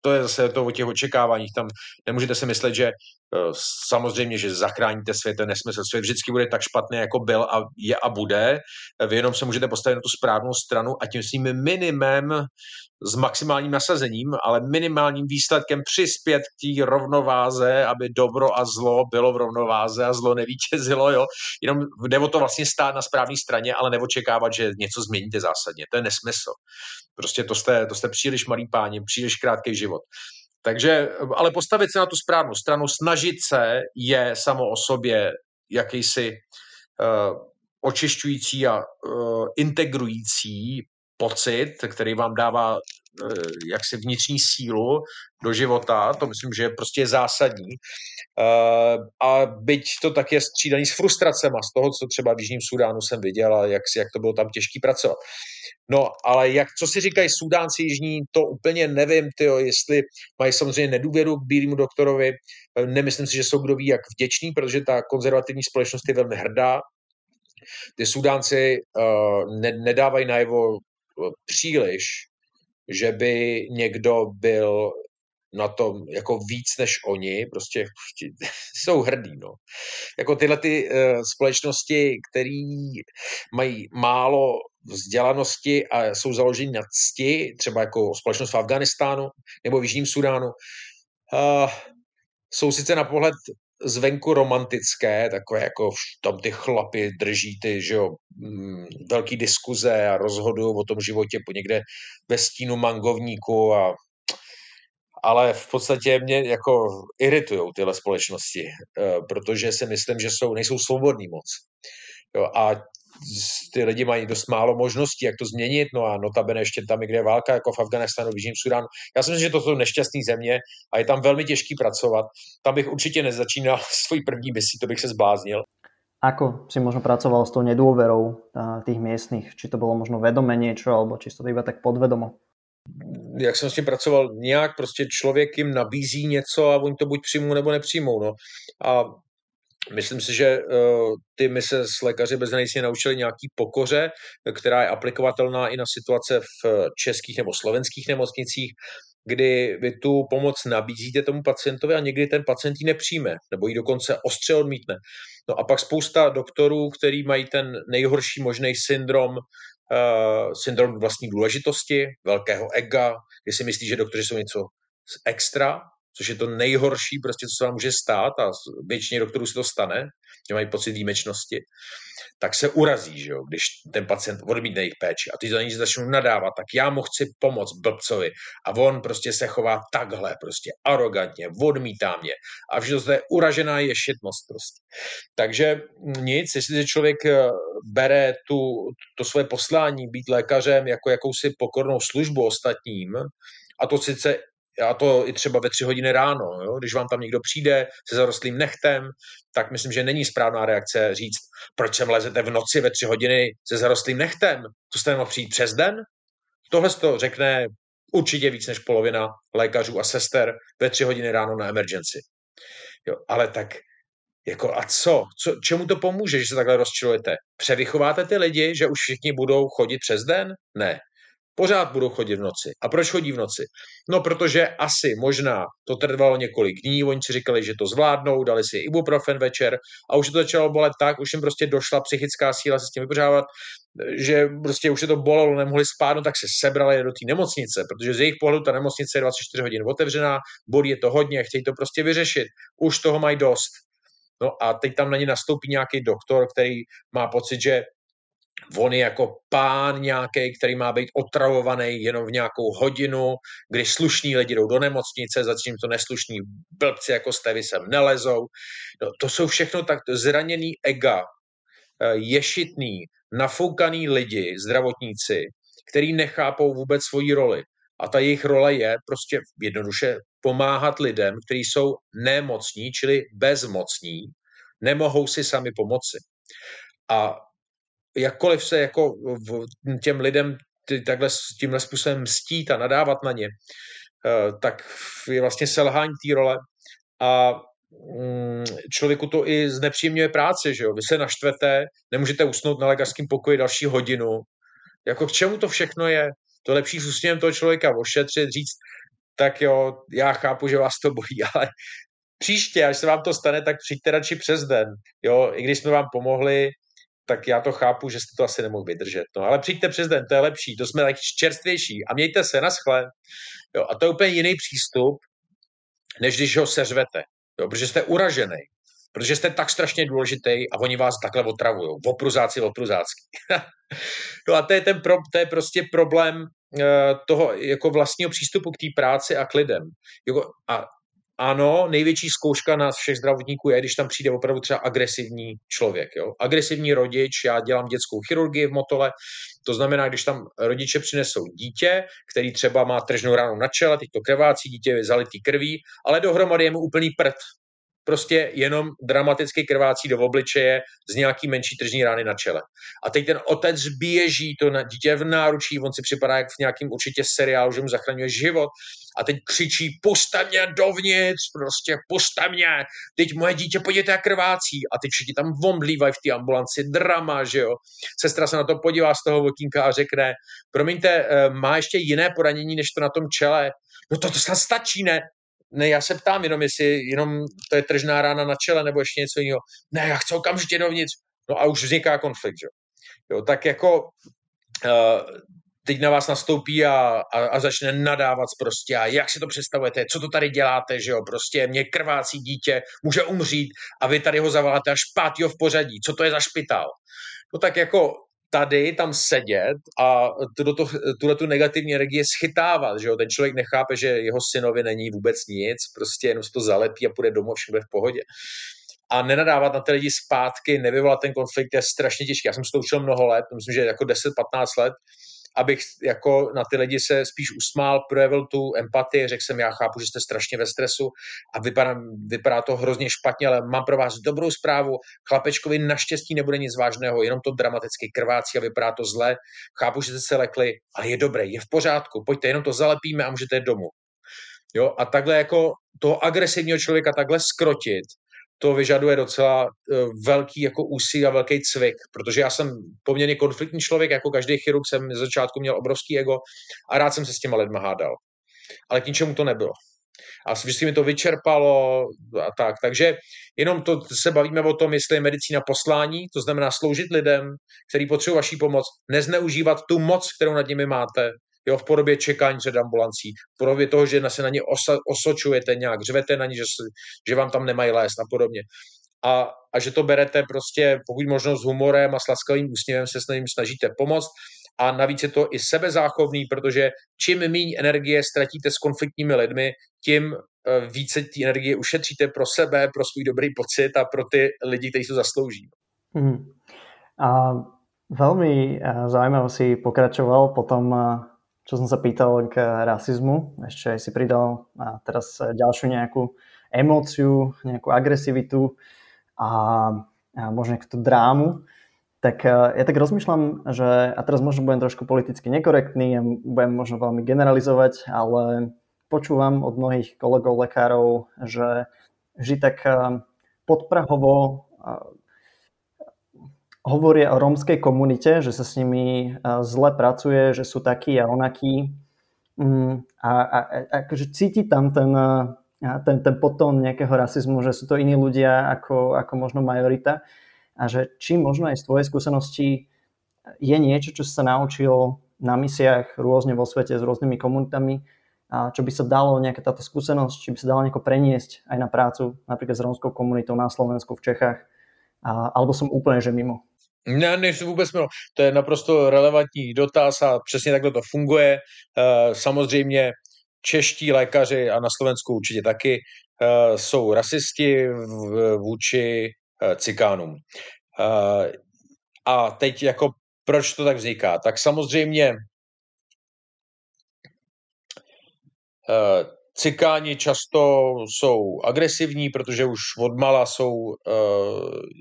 to je zase to o těch očekáváních. Tam nemůžete si myslet, že samozřejmě, že zachráníte svět, je nesmysl. Svět vždycky bude tak špatný, jako byl a je a bude. Vy jenom se můžete postavit na tu správnou stranu a tím svým minimem s maximálním nasazením, ale minimálním výsledkem přispět k té rovnováze, aby dobro a zlo bylo v rovnováze a zlo nevítězilo, jo. Jenom jde o to vlastně stát na správné straně, ale neočekávat, že něco změníte zásadně. To je nesmysl. Prostě to jste, to jste příliš malý páni, příliš krátký život. Takže, ale postavit se na tu správnou stranu, snažit se je samo o sobě jakýsi uh, očišťující a uh, integrující pocit, který vám dává jaksi vnitřní sílu do života, to myslím, že prostě je zásadní. Uh, a byť to tak je střídaný s frustracema z toho, co třeba v Jižním Sudánu jsem viděl a jak, jak to bylo tam těžký pracovat. No, ale jak, co si říkají Sudánci jižní, to úplně nevím, tyjo, jestli mají samozřejmě nedůvěru k bílému doktorovi. Nemyslím si, že jsou kdo ví jak vděční, protože ta konzervativní společnost je velmi hrdá. Ty Sudánci uh, ne, nedávají najevo příliš, že by někdo byl na tom jako víc než oni, prostě jsou hrdí, no. Jako tyhle ty uh, společnosti, které mají málo vzdělanosti a jsou založeny na cti, třeba jako společnost v Afganistánu nebo v Jižním Sudánu, uh, jsou sice na pohled zvenku romantické, takové jako tam ty chlapy drží ty, že jo, mm, velký diskuze a rozhodují o tom životě po někde ve stínu mangovníku a ale v podstatě mě jako iritují tyhle společnosti, eh, protože si myslím, že jsou, nejsou svobodní moc. Jo, a ty lidi mají dost málo možností, jak to změnit, no a notabene ještě tam, kde je válka, jako v Afganistánu, v Jižním Sudánu. Já si myslím, že to jsou nešťastné země a je tam velmi těžký pracovat. Tam bych určitě nezačínal svůj první misi, to bych se zbláznil. Ako si možno pracoval s tou nedôverou tých miestnych? Či to bylo možno vedome niečo, alebo či to iba tak podvedomo? jak jsem s tím pracoval, nějak prostě člověk jim nabízí něco a oni to buď přijmou nebo nepřijmou. No. A Myslím si, že uh, ty my se s lékaři bez hranic naučili nějaký pokoře, která je aplikovatelná i na situace v českých nebo slovenských nemocnicích, kdy vy tu pomoc nabízíte tomu pacientovi a někdy ten pacient ji nepřijme, nebo ji dokonce ostře odmítne. No a pak spousta doktorů, který mají ten nejhorší možný syndrom, uh, syndrom vlastní důležitosti, velkého ega, kdy si myslí, že doktoři jsou něco extra, což je to nejhorší, prostě, co se vám může stát a většině doktorů se to stane, že mají pocit výjimečnosti, tak se urazí, že jo, když ten pacient odmítne jejich péči a ty za ní začnou nadávat, tak já mu chci pomoct blbcovi a on prostě se chová takhle, prostě arrogantně, odmítá mě a vždy to je uražená ješitnost prostě. Takže nic, jestli člověk eh, bere tu, to své poslání být lékařem jako jakousi pokornou službu ostatním, a to sice a to i třeba ve tři hodiny ráno, jo? když vám tam někdo přijde se zarostlým nechtem, tak myslím, že není správná reakce říct, proč sem lezete v noci ve tři hodiny se zarostlým nechtem, to jste nemohl přijít přes den? Tohle to řekne určitě víc než polovina lékařů a sester ve tři hodiny ráno na emergency. Jo, ale tak jako a co? co? Čemu to pomůže, že se takhle rozčilujete? Převychováte ty lidi, že už všichni budou chodit přes den? Ne. Pořád budou chodit v noci. A proč chodí v noci? No, protože asi možná to trvalo několik dní, oni si říkali, že to zvládnou, dali si ibuprofen večer a už to začalo bolet tak, už jim prostě došla psychická síla se s tím vypořádat, že prostě už se to bolelo, nemohli spát, no tak se sebrali do té nemocnice, protože z jejich pohledu ta nemocnice je 24 hodin otevřená, bolí je to hodně, chtějí to prostě vyřešit, už toho mají dost. No a teď tam na ně nastoupí nějaký doktor, který má pocit, že on je jako pán nějaký, který má být otravovaný jenom v nějakou hodinu, kdy slušní lidi jdou do nemocnice, to neslušní blbci jako jste vy sem nelezou. No, to jsou všechno tak zraněný ega, eh, ješitný, nafoukaný lidi, zdravotníci, který nechápou vůbec svoji roli. A ta jejich role je prostě jednoduše pomáhat lidem, kteří jsou nemocní, čili bezmocní, nemohou si sami pomoci. A jakkoliv se jako těm lidem takhle tímhle způsobem mstít a nadávat na ně, eh, tak je vlastně selhání té role a mm, člověku to i znepříjemňuje práci, že jo? Vy se naštvete, nemůžete usnout na lékařském pokoji další hodinu. Jako k čemu to všechno je? To lepší s úsměvem toho člověka ošetřit, říct, tak jo, já chápu, že vás to bolí, ale příště, až se vám to stane, tak přijďte radši přes den. Jo, i když jsme vám pomohli, tak já to chápu, že jste to asi nemohl vydržet. No, ale přijďte přes den, to je lepší, to jsme tak čerstvější a mějte se na schle. Jo, a to je úplně jiný přístup, než když ho seřvete, jo, protože jste uražený, protože jste tak strašně důležitý a oni vás takhle otravují. Opruzáci, opruzácký. no a to je, ten pro, to je prostě problém uh, toho jako vlastního přístupu k té práci a k lidem. A ano, největší zkouška nás všech zdravotníků je, když tam přijde opravdu třeba agresivní člověk. Jo? Agresivní rodič, já dělám dětskou chirurgii v Motole, to znamená, když tam rodiče přinesou dítě, který třeba má tržnou ránu na čele, teď to krvácí, dítě je zalitý krví, ale dohromady je mu úplný prd prostě jenom dramaticky krvácí do obličeje z nějaký menší tržní rány na čele. A teď ten otec běží, to na dítě v náručí, on si připadá jak v nějakým určitě seriálu, že mu zachraňuje život a teď křičí, pusta mě dovnitř, prostě pusta mě, teď moje dítě, podívejte, jak krvácí. A teď všichni tam vomdlívají v té ambulanci, drama, že jo. Sestra se na to podívá z toho okýnka a řekne, promiňte, eh, má ještě jiné poranění, než to na tom čele? No to, to snad stačí, ne? Ne, já se ptám jenom, jestli jenom to je tržná rána na čele nebo ještě něco jiného. Ne, já chci okamžitě dovnitř. No a už vzniká konflikt, že? jo. tak jako uh, teď na vás nastoupí a, a, a začne nadávat prostě a jak si to představujete, co to tady děláte, že jo, prostě mě krvácí dítě, může umřít a vy tady ho zavoláte až pátýho v pořadí, co to je za špitál? No tak jako tady tam sedět a tuhle tu negativní energii schytávat, že jo? ten člověk nechápe, že jeho synovi není vůbec nic, prostě jenom se to zalepí a půjde domů, všechno v pohodě. A nenadávat na ty lidi zpátky, nevyvolat ten konflikt je strašně těžké. Já jsem se to učil mnoho let, myslím, že jako 10-15 let, abych jako na ty lidi se spíš usmál, projevil tu empatii, řekl jsem, já chápu, že jste strašně ve stresu a vypadá, vypadá to hrozně špatně, ale mám pro vás dobrou zprávu, chlapečkovi naštěstí nebude nic vážného, jenom to dramaticky krvácí a vypadá to zle, chápu, že jste se lekli, ale je dobré, je v pořádku, pojďte, jenom to zalepíme a můžete jít domů. Jo, a takhle jako toho agresivního člověka takhle skrotit, to vyžaduje docela uh, velký jako úsilí a velký cvik, protože já jsem poměrně konfliktní člověk, jako každý chirurg jsem z začátku měl obrovský ego a rád jsem se s těma lidma hádal. Ale k ničemu to nebylo. A vždycky mi to vyčerpalo a tak. Takže jenom to se bavíme o tom, jestli je medicína poslání, to znamená sloužit lidem, který potřebují vaší pomoc, nezneužívat tu moc, kterou nad nimi máte, jo, v podobě čekání před ambulancí, v podobě toho, že se na ně osa, osočujete nějak, řvete na ně, že, že vám tam nemají lézt a podobně. A, a že to berete prostě pokud možno s humorem a s laskavým úsměvem se s ním snažíte pomoct. A navíc je to i sebezáchovný, protože čím méně energie ztratíte s konfliktními lidmi, tím eh, více té energie ušetříte pro sebe, pro svůj dobrý pocit a pro ty lidi, kteří to zaslouží. Mm. A velmi eh, zaujímavé si pokračoval potom eh, čo som sa pýtal k rasizmu, ešte aj si pridal a teraz ďalšiu nejakú emóciu, nejakú agresivitu a, a možno nejakú drámu, tak ja tak rozmýšľam, že, a teraz možno budem trošku politicky nekorektný, a budem možno veľmi generalizovať, ale počúvam od mnohých kolegov lekárov, že vždy tak podprahovo hovoria o rómskej komunite, že sa s nimi zle pracuje, že sú takí a onakí. Mm, a, a, a akože cíti tam ten, ten, ten potón nejakého rasizmu, že sú to iní ľudia ako, ako možno majorita. A že či možno aj z tvojej skúsenosti je niečo, čo sa naučil na misiách rôzne vo svete s rôznymi komunitami, a čo by sa dalo, nejaká táto skúsenosť, či by sa dalo nejako preniesť aj na prácu, napríklad s rómskou komunitou na Slovensku, v Čechách, a, alebo som úplne že mimo. Ne, nejsem vůbec mimo. To je naprosto relevantní dotaz a přesně takhle to funguje. Eh, samozřejmě čeští lékaři a na Slovensku určitě taky eh, jsou rasisti vůči eh, cikánům. A teď jako proč to tak vzniká? Tak samozřejmě Cikáni často jsou agresivní, protože už odmala jsou uh,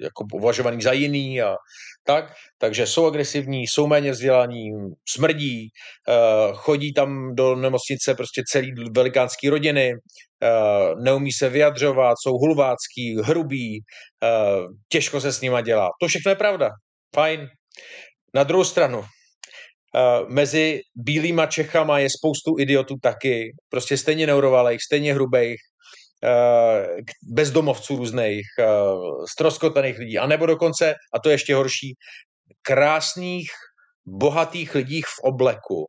jako považovaný za jiný a tak, takže jsou agresivní, jsou méně vzdělaní, smrdí, uh, chodí tam do nemocnice prostě celý velikánský rodiny, uh, neumí se vyjadřovat, jsou hulvácký, hrubý, uh, těžko se s nima dělá. To všechno je pravda. Fajn. Na druhou stranu, mezi bílýma Čechama je spoustu idiotů taky, prostě stejně neurovalých, stejně hrubých, uh, bezdomovců různých, stroskotaných lidí, anebo dokonce, a to je ještě horší, krásných, bohatých lidí v obleku,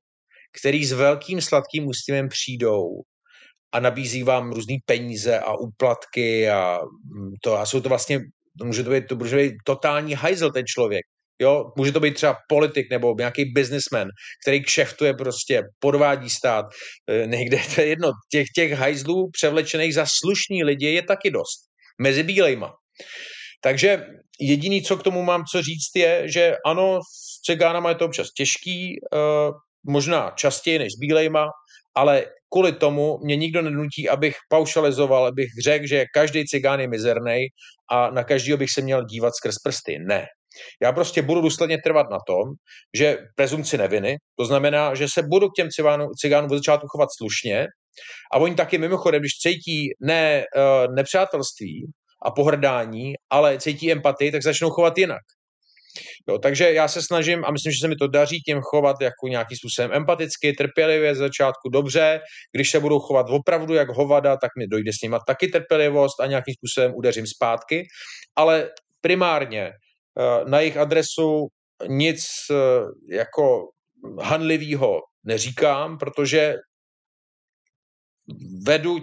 který s velkým sladkým úsměvem přijdou a nabízí vám různé peníze a úplatky a mm, to a jsou to vlastně, může to být, to může být totální hajzel ten člověk. Jo, může to být třeba politik nebo nějaký businessman, který kšeftuje prostě, podvádí stát. E, někde to je jedno. Těch, těch hajzlů převlečených za slušní lidi je taky dost. Mezi bílejma. Takže jediný, co k tomu mám co říct, je, že ano, s cigánama je to občas těžký, uh, možná častěji než s bílejma, ale kvůli tomu mě nikdo nenutí, abych paušalizoval, abych řekl, že každý cigán je mizerný a na každého bych se měl dívat skrz prsty. Ne. Já prostě budu důsledně trvat na tom, že prezumci neviny, to znamená, že se budu k těm cigánům, cigánům od začátku chovat slušně a oni taky mimochodem, když cítí ne uh, nepřátelství a pohrdání, ale cítí empatii, tak začnou chovat jinak. Jo, takže já se snažím, a myslím, že se mi to daří, tím chovat jako nějakým způsobem empaticky, trpělivě z začátku dobře. Když se budou chovat opravdu jak hovada, tak mi dojde s nima taky trpělivost a nějakým způsobem udeřím zpátky. Ale primárně na jejich adresu nic eh, jako hanlivého neříkám, protože vedu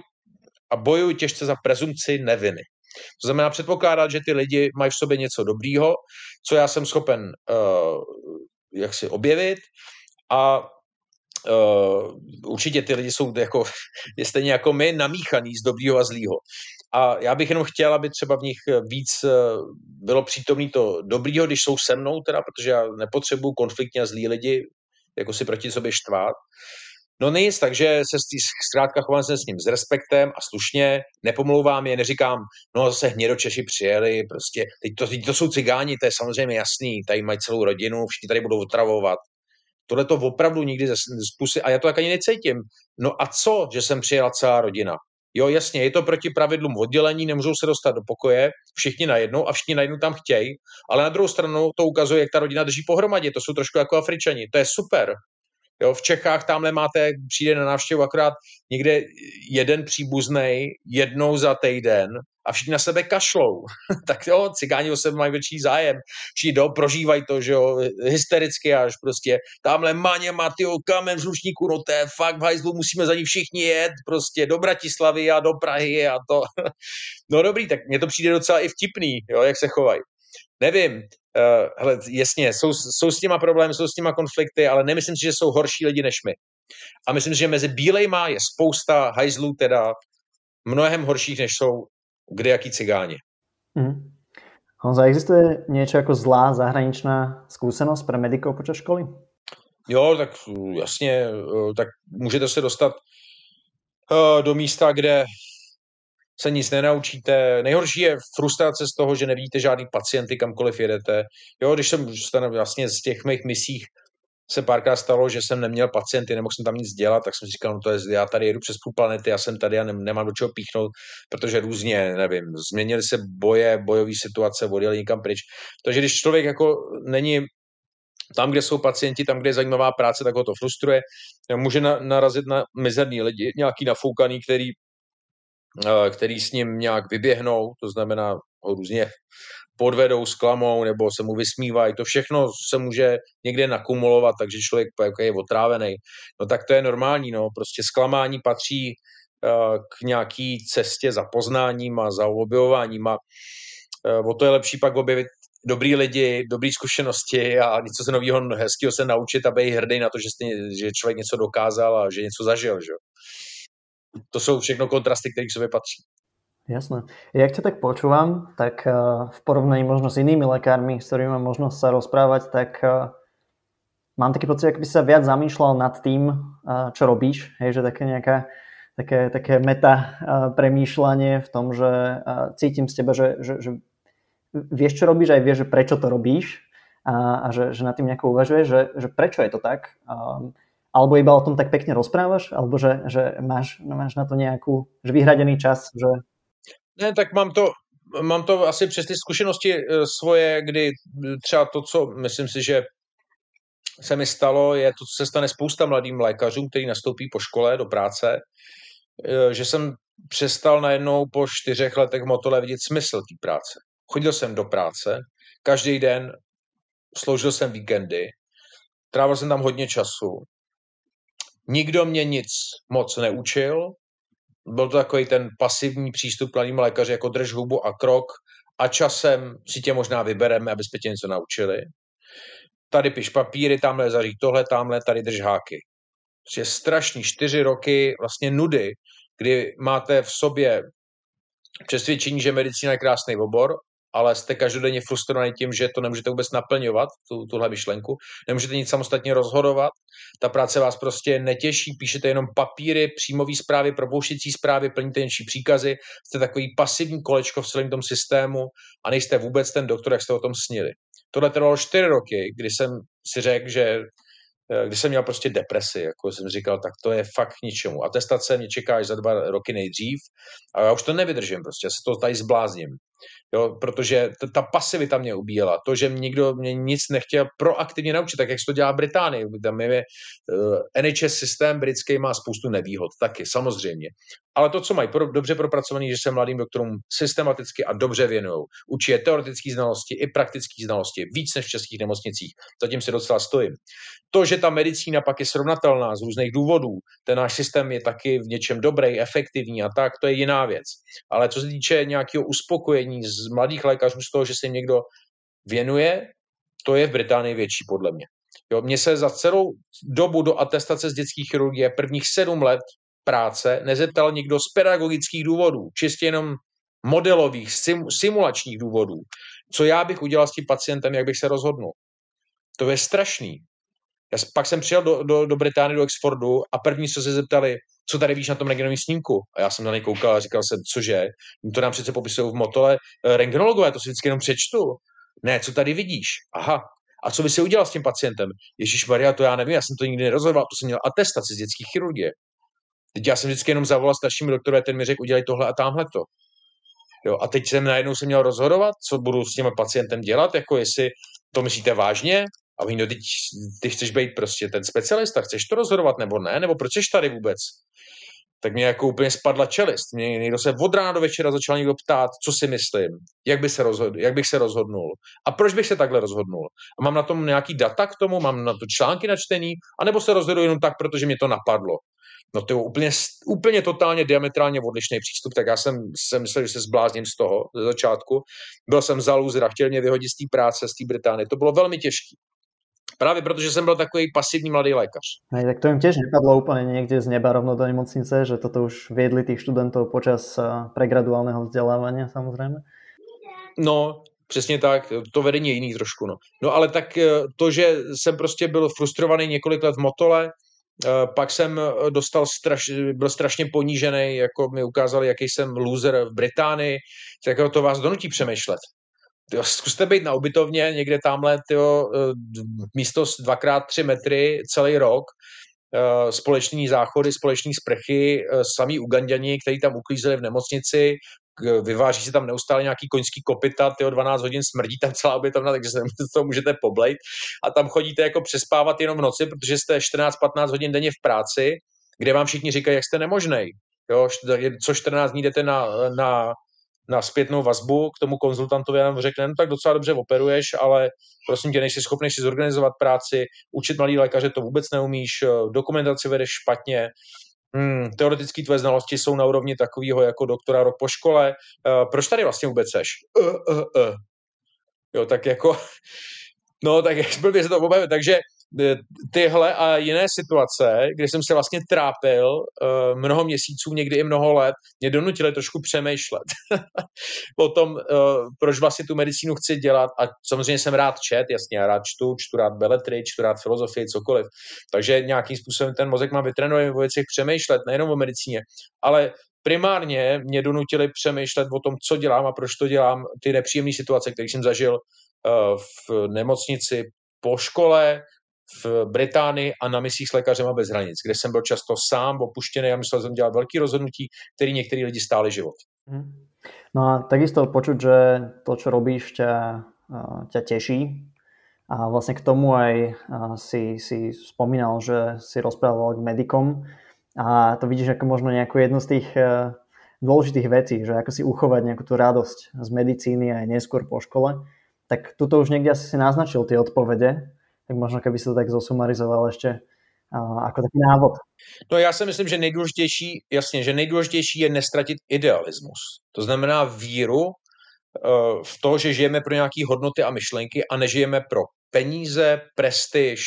a bojuji těžce za prezumci neviny. To znamená předpokládat, že ty lidi mají v sobě něco dobrýho, co já jsem schopen uh, jak si objevit a uh, určitě ty lidi jsou jako, stejně jako my, namíchaný z dobrýho a zlýho. A já bych jenom chtěl, aby třeba v nich eh, víc eh, bylo přítomný to dobrýho, když jsou se mnou, teda, protože já nepotřebuju konfliktně a zlí lidi, jako si proti sobě štvát. No nic, takže se zkrátka chovám se s ním s respektem a slušně, nepomlouvám je, neříkám, no zase hnědočeši přijeli, prostě, teď to, teď to jsou cigáni, to je samozřejmě jasný, tady mají celou rodinu, všichni tady budou otravovat. Tohle to opravdu nikdy ze pusy, a já to tak ani necítím. No a co, že jsem přijela celá rodina? Jo, jasně, je to proti pravidlům oddělení, nemůžou se dostat do pokoje, všichni najednou a všichni najednou tam chtějí, ale na druhou stranu to ukazuje, jak ta rodina drží pohromadě. To jsou trošku jako Afričani. To je super. Jo, v Čechách tamhle máte, přijde na návštěvu akorát někde jeden příbuzný jednou za týden a všichni na sebe kašlou. tak jo, cigáni o sebe mají větší zájem. Všichni do, prožívají to, že jo, hystericky až prostě. Tamhle maně má ty kamen vzrušníku, no to je fakt v hajzlu, musíme za ní všichni jet prostě do Bratislavy a do Prahy a to. no dobrý, tak mně to přijde docela i vtipný, jo, jak se chovají. Nevím, uh, hele, jasně, jsou, jsou s těma problémy, jsou s těma konflikty, ale nemyslím si, že jsou horší lidi než my. A myslím si, že mezi bílejma je spousta hajzlů teda mnohem horších, než jsou kde jaký cigáni. Mm. Honza, existuje niečo ako zlá zahraničná skúsenosť pre medikov počas školy? Jo, tak jasně, tak můžete se dostat do místa, kde se nic nenaučíte. Nejhorší je frustrace z toho, že nevidíte žádný pacienty, kamkoliv jedete. Jo, když jsem vlastně z těch mých misích se párkrát stalo, že jsem neměl pacienty, nemohl jsem tam nic dělat, tak jsem si říkal, no to je, já tady jedu přes půl planety, já jsem tady a nemám do čeho píchnout, protože různě, nevím, změnily se boje, bojové situace, odjeli někam pryč. Takže když člověk jako není tam, kde jsou pacienti, tam, kde je zajímavá práce, tak ho to frustruje. Může na, narazit na mizerný lidi, nějaký nafoukaný, který, eh, který s ním nějak vyběhnou, to znamená ho různě podvedou, sklamou nebo se mu vysmívají. To všechno se může někde nakumulovat, takže člověk jako je otrávený. No tak to je normální, no. Prostě zklamání patří uh, k nějaký cestě za poznáním a za objevováním a uh, o to je lepší pak objevit dobrý lidi, dobrý zkušenosti a něco se nového hezkého se naučit a být hrdý na to, že, jste, že člověk něco dokázal a že něco zažil. Že? To jsou všechno kontrasty, které k sobě patří. Jasné. Jak ťa tak počúvam, tak eh, v porovnaní možno s inými lekármi, s ktorými mám možnosť sa rozprávať, tak eh, mám taký pocit, ak by sa viac zamýšľal nad tým, eh, čo robíš, hej, že také nejaká také, také meta premýšľanie v tom, že cítim z teba, že, že, že vieš, čo robíš, aj vieš, že prečo to robíš a, a že, že nad tým nejako uvažuješ, že, že prečo je to tak. Alebo iba o tom tak pekne rozprávaš, alebo že, že máš, máš na to nejakú, že vyhradený čas, že ne, tak mám to, mám to asi přes ty zkušenosti eh, svoje, kdy třeba to, co myslím si, že se mi stalo, je to, co se stane spousta mladým lékařům, kteří nastoupí po škole do práce, eh, že jsem přestal najednou po čtyřech letech Motole vidět smysl té práce. Chodil jsem do práce, každý den sloužil jsem víkendy, trávil jsem tam hodně času. Nikdo mě nic moc neučil, byl to takový ten pasivní přístup k mladým lékaři, jako drž hubu a krok a časem si tě možná vybereme, aby tě něco naučili. Tady piš papíry, tamhle zaříď tohle, tamhle, tady drž háky. Je strašný čtyři roky vlastně nudy, kdy máte v sobě přesvědčení, že medicína je krásný obor ale jste každodenně frustrovaný tím, že to nemůžete vůbec naplňovat, tu, tuhle myšlenku, nemůžete nic samostatně rozhodovat, ta práce vás prostě netěší, píšete jenom papíry, příjmové zprávy, propouštěcí zprávy, plníte něčí příkazy, jste takový pasivní kolečko v celém tom systému a nejste vůbec ten doktor, jak jste o tom snili. Tohle trvalo čtyři roky, kdy jsem si řekl, že Eh, když jsem měl prostě depresi, jako jsem říkal, tak to je fakt k ničemu. Atestace mě čeká až za dva roky nejdřív a já už to nevydržím prostě, já se to tady zblázním. Jo, protože t- ta pasivita mě ubíjela. To, že nikdo mě nic nechtěl proaktivně naučit, tak jak se to dělá v Británii. Tam je uh, eh, NHS systém britský má spoustu nevýhod, taky, samozřejmě. Ale to, co mají pro, dobře propracovaný, že se mladým doktorům systematicky a dobře věnují. Učí je teoretické znalosti i praktické znalosti, víc než v českých nemocnicích. Zatím si docela stojím. To, že ta medicína pak je srovnatelná z různých důvodů, ten náš systém je taky v něčem dobrý, efektivní a tak, to je jiná věc. Ale co se týče nějakého uspokojení z mladých lékařů z toho, že se jim někdo věnuje, to je v Británii větší podle mě. Jo, mně se za celou dobu do atestace z dětské chirurgie prvních sedm let práce nezeptal nikdo z pedagogických důvodů, čistě jenom modelových, sim, simulačních důvodů, co já bych udělal s tím pacientem, jak bych se rozhodnul. To je strašný. Já pak jsem přijel do, do, do Británie, do Oxfordu a první, co se zeptali, co tady víš na tom rengenovém snímku? A já jsem na něj koukal a říkal jsem, cože? To nám přece popisují v motole eh, rengenologové, to si vždycky jenom přečtu. Ne, co tady vidíš? Aha. A co by si udělal s tím pacientem? Ježíš Maria, to já nevím, já jsem to nikdy nerozhodoval, to jsem měl atestaci z dětské chirurgie. Teď já jsem vždycky jenom zavolal staršímu doktorovi, ten mi řekl, udělej tohle a tamhle to. Jo, a teď jsem najednou se měl rozhodovat, co budu s tím pacientem dělat, jako jestli to myslíte vážně, a oni, no teď ty chceš být prostě ten specialista, chceš to rozhodovat nebo ne, nebo proč jsi tady vůbec? Tak mě jako úplně spadla čelist. Mě někdo se od rána do večera začal někdo ptát, co si myslím, jak, by se rozhodl, jak bych se rozhodnul a proč bych se takhle rozhodnul. A mám na tom nějaký data k tomu, mám na to články načtený, anebo se rozhodu jenom tak, protože mě to napadlo. No to je úplně, úplně totálně diametrálně odlišný přístup, tak já jsem, jsem myslel, že se zblázním z toho ze začátku. Byl jsem za lůzra, chtěl mě vyhodit z té práce, z té Británie. To bylo velmi těžké. Právě protože jsem byl takový pasivní mladý lékař. Hej, tak to jim tiež nepadlo úplně někde z neba rovno do nemocnice, že toto už viedli tých študentov počas eh, pregraduálneho vzdelávania samozrejme? No, Přesně tak, to vedení je jiný trošku. No. no ale tak eh, to, že jsem prostě byl frustrovaný několik let v Motole, eh, pak jsem eh, dostal straš, byl strašně ponížený, jako mi ukázali, jaký jsem loser v Británii, tak to vás donutí přemýšlet. Tyjo, zkuste být na ubytovně někde tamhle tyjo, místo dvakrát tři metry celý rok, společní záchody, společní sprchy, samý Uganděni, kteří tam uklízeli v nemocnici, vyváží se tam neustále nějaký koňský kopita, ty 12 hodin smrdí tam celá ubytovna, takže se to můžete poblejt a tam chodíte jako přespávat jenom v noci, protože jste 14-15 hodin denně v práci, kde vám všichni říkají, jak jste nemožnej. Jo, co 14 dní jdete na, na, na zpětnou vazbu k tomu konzultantovi a řekne, no tak docela dobře operuješ, ale prosím tě, nejsi schopný si zorganizovat práci, učit malý lékaře to vůbec neumíš, dokumentaci vedeš špatně, hmm, teoretické tvoje znalosti jsou na úrovni takového jako doktora rok po škole, uh, proč tady vlastně vůbec seš? Uh, uh, uh. Jo, tak jako, no tak blbě se to obavit, takže tyhle a jiné situace, kdy jsem se vlastně trápil uh, mnoho měsíců, někdy i mnoho let, mě donutily trošku přemýšlet o tom, uh, proč vlastně tu medicínu chci dělat a samozřejmě jsem rád čet, jasně, já rád čtu, čtu rád beletry, čtu rád filozofii, cokoliv. Takže nějakým způsobem ten mozek má vytrénovat o věcech přemýšlet, nejenom o medicíně, ale primárně mě donutili přemýšlet o tom, co dělám a proč to dělám, ty nepříjemné situace, které jsem zažil uh, v nemocnici po škole, v Británii a na misích s lékařema bez hranic, kde jsem byl často sám, opuštěný a myslel jsem dělat velký rozhodnutí, který některý lidi stáli život. Mhm. No a takisto počuť, že to, čo robíš, ťa, ťa teší. A vlastne k tomu aj si, si spomínal, že si rozprával k medikom a to vidíš ako možno nejakú jednu z tých dôležitých vecí, že ako si uchovať nejakú tú radosť z medicíny aj neskôr po škole. Tak tuto už niekde asi si naznačil tie odpovede, tak možno keby si to tak zosumarizoval ještě jako taký návod. No já si myslím, že nejdůležitější, jasně, že nejdůležitější je nestratit idealismus. To znamená víru uh, v to, že žijeme pro nějaké hodnoty a myšlenky a nežijeme pro peníze, prestiž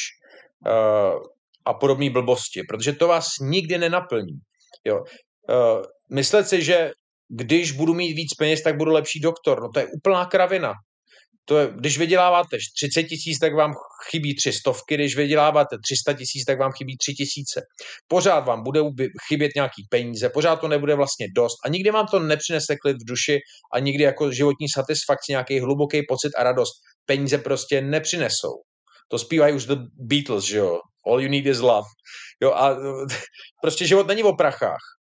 uh, a podobné blbosti, protože to vás nikdy nenaplní. Jo. Uh, myslet si, že když budu mít víc peněz, tak budu lepší doktor, no to je úplná kravina to je, když vyděláváte 30 tisíc, tak vám chybí tři stovky, když vyděláváte 300 tisíc, tak vám chybí tři tisíce. Pořád vám bude chybět nějaký peníze, pořád to nebude vlastně dost a nikdy vám to nepřinese klid v duši a nikdy jako životní satisfakci, nějaký hluboký pocit a radost peníze prostě nepřinesou. To zpívají už The Beatles, že jo? All you need is love. Jo, a prostě život není o prachách.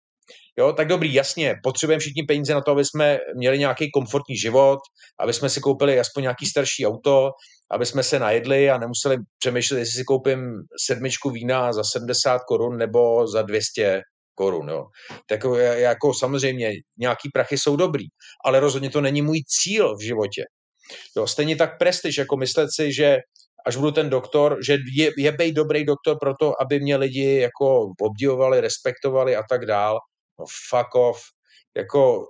Jo, tak dobrý, jasně, potřebujeme všichni peníze na to, aby jsme měli nějaký komfortní život, aby jsme si koupili aspoň nějaký starší auto, aby jsme se najedli a nemuseli přemýšlet, jestli si koupím sedmičku vína za 70 korun nebo za 200 korun. Jo. Tak jako samozřejmě nějaký prachy jsou dobrý, ale rozhodně to není můj cíl v životě. Jo, stejně tak prestiž, jako myslet si, že až budu ten doktor, že je, je bej dobrý doktor proto, aby mě lidi jako obdivovali, respektovali a tak dál no fuck off, jako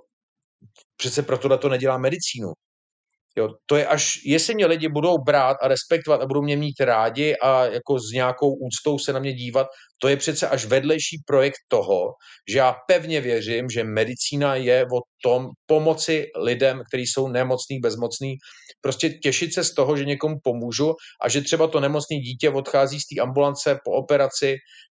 přece pro tohle to nedělá medicínu. Jo, to je až, jestli mě lidi budou brát a respektovat a budou mě mít rádi a jako s nějakou úctou se na mě dívat, to je přece až vedlejší projekt toho, že já pevně věřím, že medicína je o tom pomoci lidem, kteří jsou nemocní, bezmocní, prostě těšit se z toho, že někomu pomůžu a že třeba to nemocné dítě odchází z té ambulance po operaci,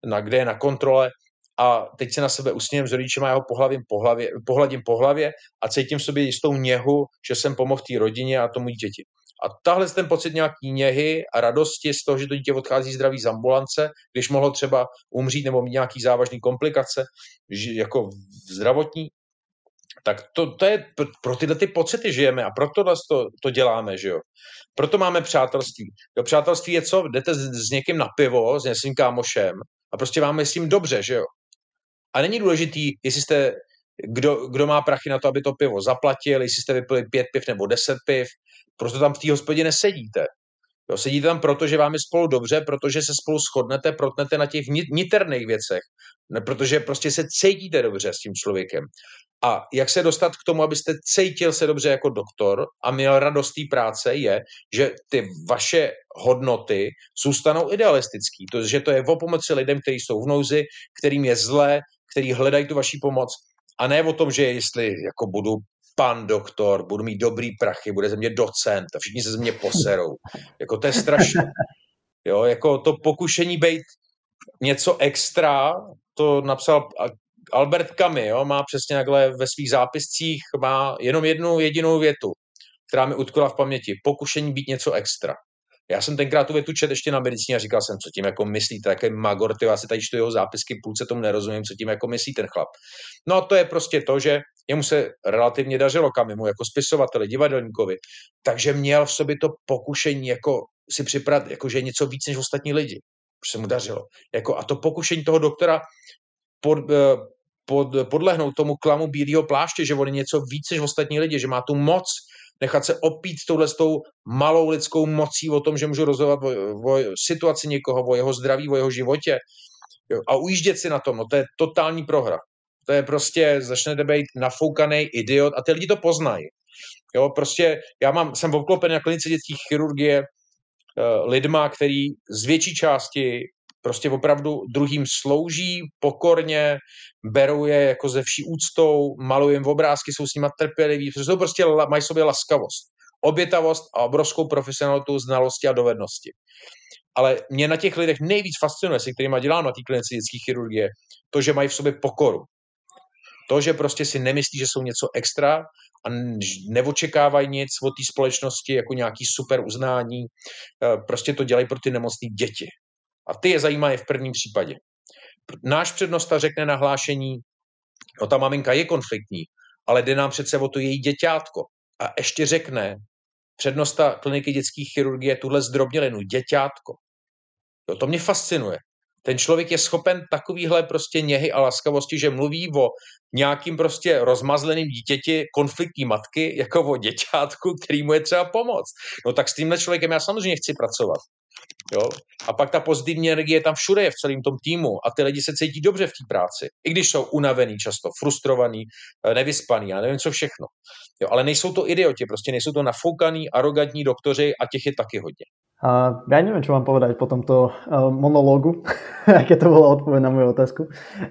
na, kde je na kontrole a teď se na sebe usmějem s rodičem a já ho pohlavím po hlavě, pohladím po hlavě a cítím v sobě jistou něhu, že jsem pomohl té rodině a tomu dítěti. A tahle ten pocit nějaký něhy a radosti z toho, že to dítě odchází zdravý z ambulance, když mohlo třeba umřít nebo mít nějaký závažný komplikace, jako zdravotní, tak to, to je, pro tyhle ty pocity žijeme a proto to, to děláme, že jo. Proto máme přátelství. Jo, přátelství je co? Jdete s, s někým na pivo, s nějakým kámošem a prostě máme s tím dobře, že jo. A není důležitý, jestli jste, kdo, kdo má prachy na to, aby to pivo zaplatil, jestli jste vypili pět piv nebo deset piv, proto tam v té hospodě nesedíte. Jo, sedíte tam proto, že vám je spolu dobře, protože se spolu shodnete, protnete na těch niterných věcech, ne, protože prostě se cítíte dobře s tím člověkem. A jak se dostat k tomu, abyste cítil se dobře jako doktor a měl radost té práce, je, že ty vaše hodnoty zůstanou idealistický. To, že to je o pomoci lidem, kteří jsou v nouzi, kterým je zlé, který hledají tu vaší pomoc a ne o tom, že jestli jako budu pan doktor, budu mít dobrý prachy, bude ze mě docent a všichni se ze mě poserou. Jako to je strašné. Jo, jako to pokušení být něco extra, to napsal Albert Camus, jo, má přesně takhle ve svých zápiscích, má jenom jednu jedinou větu, která mi utkula v paměti. Pokušení být něco extra. Já jsem tenkrát tu větu čet ještě na medicíně a říkal jsem, co tím jako myslíte, jaký magor, ty, já tady čtu jeho zápisky, půlce tomu nerozumím, co tím jako myslí ten chlap. No to je prostě to, že jemu se relativně dařilo Kamimu jako spisovateli, divadelníkovi, takže měl v sobě to pokušení jako si připravit, jako že je něco víc než ostatní lidi. Už se mu dařilo. Jako, a to pokušení toho doktora pod, eh, pod, podlehnout tomu klamu bílého pláště, že on je něco víc než ostatní lidi, že má tu moc nechat se opít touhle tou malou lidskou mocí o tom, že můžu rozhodovat o, o situaci někoho, o jeho zdraví, o jeho životě jo, a ujíždět si na tom, no to je totální prohra. To je prostě, začnete být nafoukaný idiot a ty lidi to poznají. Jo, prostě já mám, jsem obklopen na klinice dětských chirurgie uh, lidma, který z větší části prostě opravdu druhým slouží pokorně, berou je jako ze vší úctou, malují jim obrázky, jsou s nimi trpěliví, protože jsou prostě mají sobě laskavost, obětavost a obrovskou profesionalitu, znalosti a dovednosti. Ale mě na těch lidech nejvíc fascinuje, se kterými dělám na té klinice dětské chirurgie, to, že mají v sobě pokoru. To, že prostě si nemyslí, že jsou něco extra a neočekávají nic od té společnosti jako nějaký super uznání. Eh, prostě to dělají pro ty nemocné děti. A ty je zajímají v prvním případě. Náš přednosta řekne na hlášení, no ta maminka je konfliktní, ale jde nám přece o to její děťátko. A ještě řekne přednosta kliniky dětské chirurgie tuhle zdrobnělinu, děťátko. Jo, to mě fascinuje. Ten člověk je schopen takovýhle prostě něhy a laskavosti, že mluví o nějakým prostě rozmazleným dítěti konfliktní matky, jako o děťátku, který mu je třeba pomoct. No tak s tímhle člověkem já samozřejmě chci pracovat. Jo? A pak ta pozitivní energie tam všude je v celém tom týmu a ty lidi se cítí dobře v té práci. I když jsou unavený často, frustrovaný, eh, nevyspaný, já nevím co všechno. Jo, ale nejsou to idioti, prostě nejsou to nafoukaný, arrogantní doktoři a těch je taky hodně. A ja neviem, čo mám povedať po tomto uh, monológu, aké to bola odpoveď na moju otázku.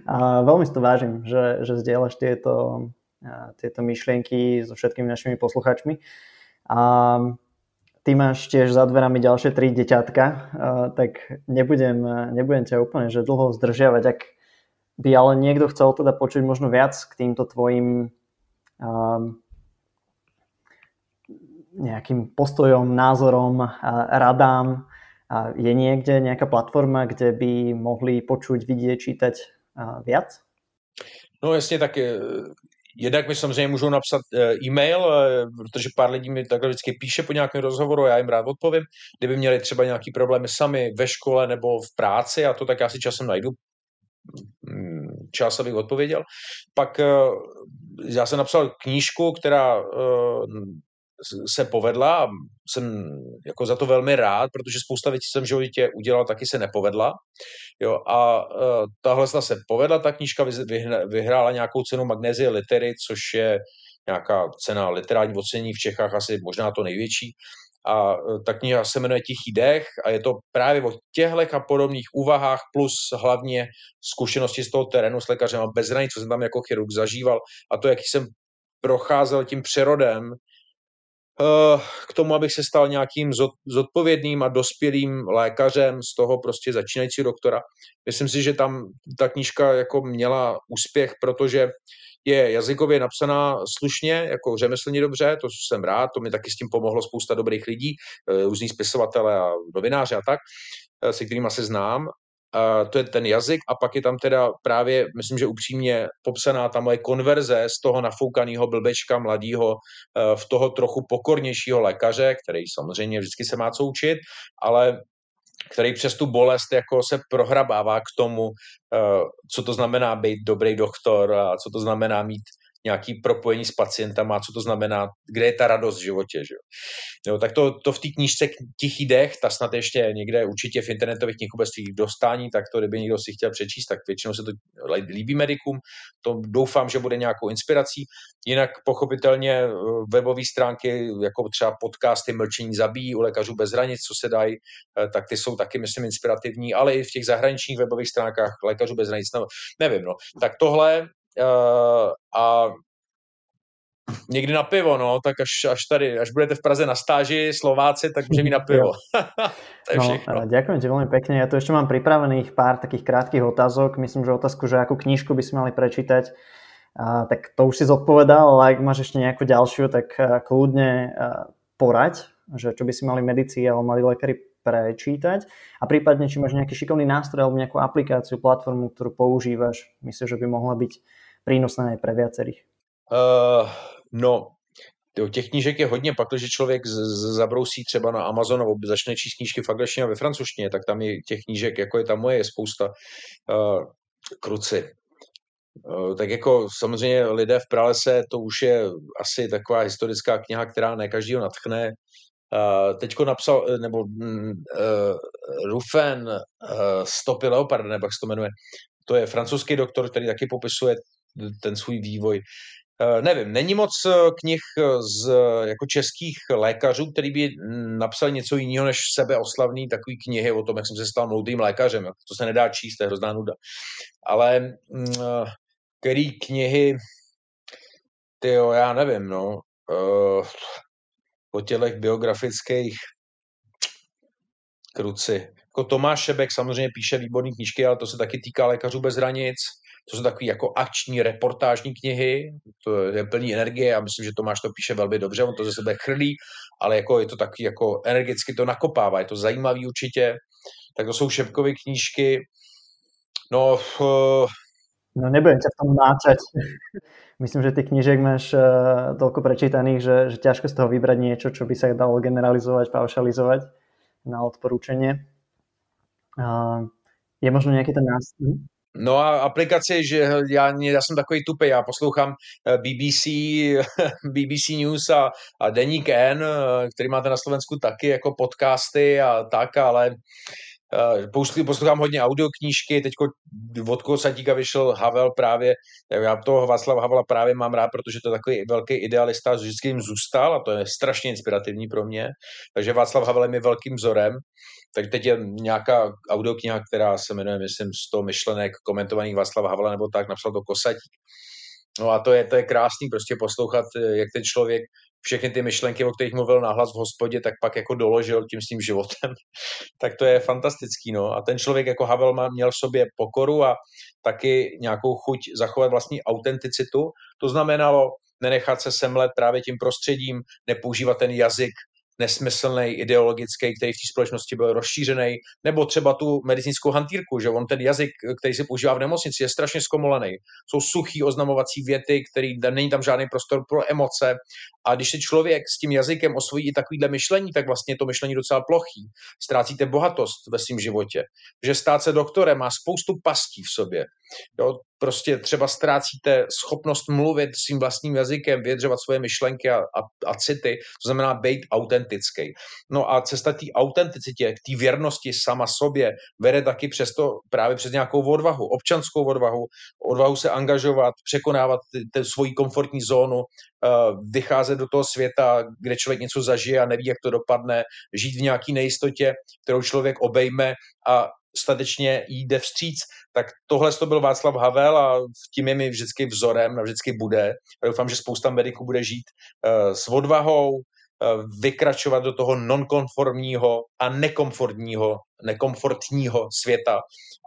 A veľmi si to vážim, že, že zdieľaš tieto, uh, tieto myšlienky so všetkými našimi posluchačmi. A ty máš tiež za dverami ďalšie tri deťatka, tak nebudem, nebudem ťa úplne že dlho zdržiavať. Ak by ale niekto chcel teda počuť možno viac k týmto tvojim um, nejakým postojom, názorom, radám, je niekde nejaká platforma, kde by mohli počuť, vidieť, čítať viac? No jasně, tak Jednak mi samozřejmě můžou napsat eh, e-mail, eh, protože pár lidí mi takhle vždycky píše po nějakém rozhovoru já jim rád odpovím. Kdyby měli třeba nějaký problémy sami ve škole nebo v práci a to tak já si časem najdu mm, čas, abych odpověděl. Pak eh, já jsem napsal knížku, která se povedla a jsem jako za to velmi rád, protože spousta věcí jsem v životě udělal, taky se nepovedla. Jo, a uh, tahle se povedla, ta knížka vyhrála nějakou cenu Magnézie Litery, což je nějaká cena literární ocenění v Čechách, asi možná to největší. A uh, ta kniha se jmenuje Tichý dech a je to právě o těchto a podobných úvahách plus hlavně zkušenosti z toho terénu s lékařem a bez hranic, co jsem tam jako chirurg zažíval a to, jaký jsem procházel tím přerodem k tomu, abych se stal nějakým zodpovědným a dospělým lékařem z toho prostě začínající doktora. Myslím si, že tam ta knížka jako měla úspěch, protože je jazykově napsaná slušně, jako řemeslně dobře, to jsem rád, to mi taky s tím pomohlo spousta dobrých lidí, eh, různí spisovatele a novináři a tak, eh, se kterými se znám To je ten jazyk a pak je tam teda právě, myslím, že upřímně popsaná ta moje konverze z toho nafoukaného blbečka mladého uh, v toho trochu pokornějšího lékaře, který samozřejmě vždycky se má co učit, ale který přes tu bolest jako se prohrabává k tomu, uh, co to znamená být dobrý doktor a co to znamená mít nějaký propojení s pacientama, co to znamená, kde je ta radost v životě. Že? Jo, tak to, to v té knížce Tichý dech, ta snad ještě někde určitě v internetových knihkupectvích dostání, tak to, kdyby někdo si chtěl přečíst, tak většinou se to líbí medikům, to doufám, že bude nějakou inspirací. Jinak pochopitelně eh, webové stránky, jako třeba podcasty Mlčení zabíjí u lékařů bez hranic, co se dají, eh, tak ty jsou taky, myslím, inspirativní, ale i v těch zahraničních webových stránkách lékařů bez hranic, no, nevím, no. Tak tohle Uh, a Někdy na pivo, no, tak až, až tady, až budete v Praze na stáži Slováci, tak můžeme mít na pivo. to je no, všechno. Ďakujem ti veľmi pekne. Ja tu ešte mám pripravených pár takých krátkých otázok. Myslím, že otázku, že akú knižku by si mali prečítať, a, tak to už si zodpovedal, ale ak máš ešte nejakú ďalšiu, tak a, kľudne a, poraď, že čo by si mali medici alebo mali lekári prečítať a prípadne, či máš nejaký šikovný nástroj alebo nejakú aplikáciu, platformu, ktorú používaš, myslím, že by mohla byť prínosná aj pre viacerých. Uh, no, jo, těch knížek je hodně, pak, když člověk z, z, zabrousí třeba na Amazon nebo začne číst knížky v angličtině a ve francouzštině, tak tam je těch knížek, jako je tam moje, je spousta uh, kruci. Uh, tak jako samozřejmě lidé v pralese, to už je asi taková historická kniha, která ne každýho natchne. Teďko napsal, nebo uh, Rufen uh, Stopy Leopard, nebo jak se to jmenuje, to je francouzský doktor, který taky popisuje ten svůj vývoj. Eh, nevím, není moc eh, knih eh, z jako českých lékařů, který by napsali něco jiného než sebeoslavný takový knihy o tom, jak jsem se stal moudrým lékařem. To se nedá číst, to je hrozná nuda. Ale mm, který knihy, ty jo, já nevím, no, o těch biografických kruci. Jako Tomáš Šebek samozřejmě píše výborné knížky, ale to se taky týká lékařů bez hranic. To jsou takové jako akční reportážní knihy, to je plný energie a myslím, že Tomáš to píše velmi dobře, on to ze sebe chrlí, ale jako je to taky jako energicky to nakopává, je to zajímavý určitě. Tak to jsou Šepkovy knížky. No, uh... no nebudem ťa v tom náčať. Myslím, že ty knížek máš uh, toľko prečítaných, že, že ťažko z toho vybrať niečo, čo by sa dalo generalizovať, paušalizovať na odporúčanie. Uh, je možno nejaký ten nástroj? No a aplikaci, že já, já jsem takový tupý, já poslouchám eh, BBC, BBC News a, a Deník N, eh, který máte na Slovensku taky jako podcasty a tak, ale poslouchám hodně audioknížky, teď od Kosatíka vyšel Havel právě, já toho Václava Havela právě mám rád, protože to je takový velký idealista, vždycky jim zůstal a to je strašně inspirativní pro mě, takže Václav Havel je mi velkým vzorem tak teď je nějaká audiokniha, která se jmenuje, myslím, 100 myšlenek komentovaných Václava Havla nebo tak, napsal to Kosatík. No a to je, to je krásný prostě poslouchat, jak ten člověk všechny ty myšlenky, o kterých mluvil nahlas v hospodě, tak pak jako doložil tím svým životem. tak to je fantastický, no. A ten člověk jako Havel má, měl v sobě pokoru a taky nějakou chuť zachovat vlastní autenticitu. To znamenalo nenechat se semlet právě tím prostředím, nepoužívat ten jazyk nesmyslný, ideologický, který v té společnosti byl rozšířený, nebo třeba tu medicínskou hantýrku, že on ten jazyk, který se používá v nemocnici, je strašně zkomolený. Jsou suchý oznamovací věty, který není tam žádný prostor pro emoce. A když se člověk s tím jazykem osvojí i takovýhle myšlení, tak vlastně to myšlení docela plochý. Ztrácíte bohatost ve svém životě. Že stát se doktorem má spoustu pastí v sobě. Jo, prostě třeba ztrácíte schopnost mluvit svým vlastním jazykem, vyjadřovat svoje myšlenky a, a, a city, to znamená být autentický. No a cesta té autenticitě, k té věrnosti sama sobě, vede taky přesto právě přes nějakou odvahu, občanskou odvahu, odvahu se angažovat, překonávat svoji komfortní zónu, uh, vycházet do toho světa, kde člověk něco zažije a neví, jak to dopadne, žít v nějaké nejistotě, kterou člověk obejme a statečně jde vstříc, tak tohle to byl Václav Havel a tím je mi vždycky vzorem a vždycky bude. Já doufám, že spousta mediků bude žít uh, s odvahou, vykračovat do toho nonkonformního a nekomfortního, nekomfortního světa,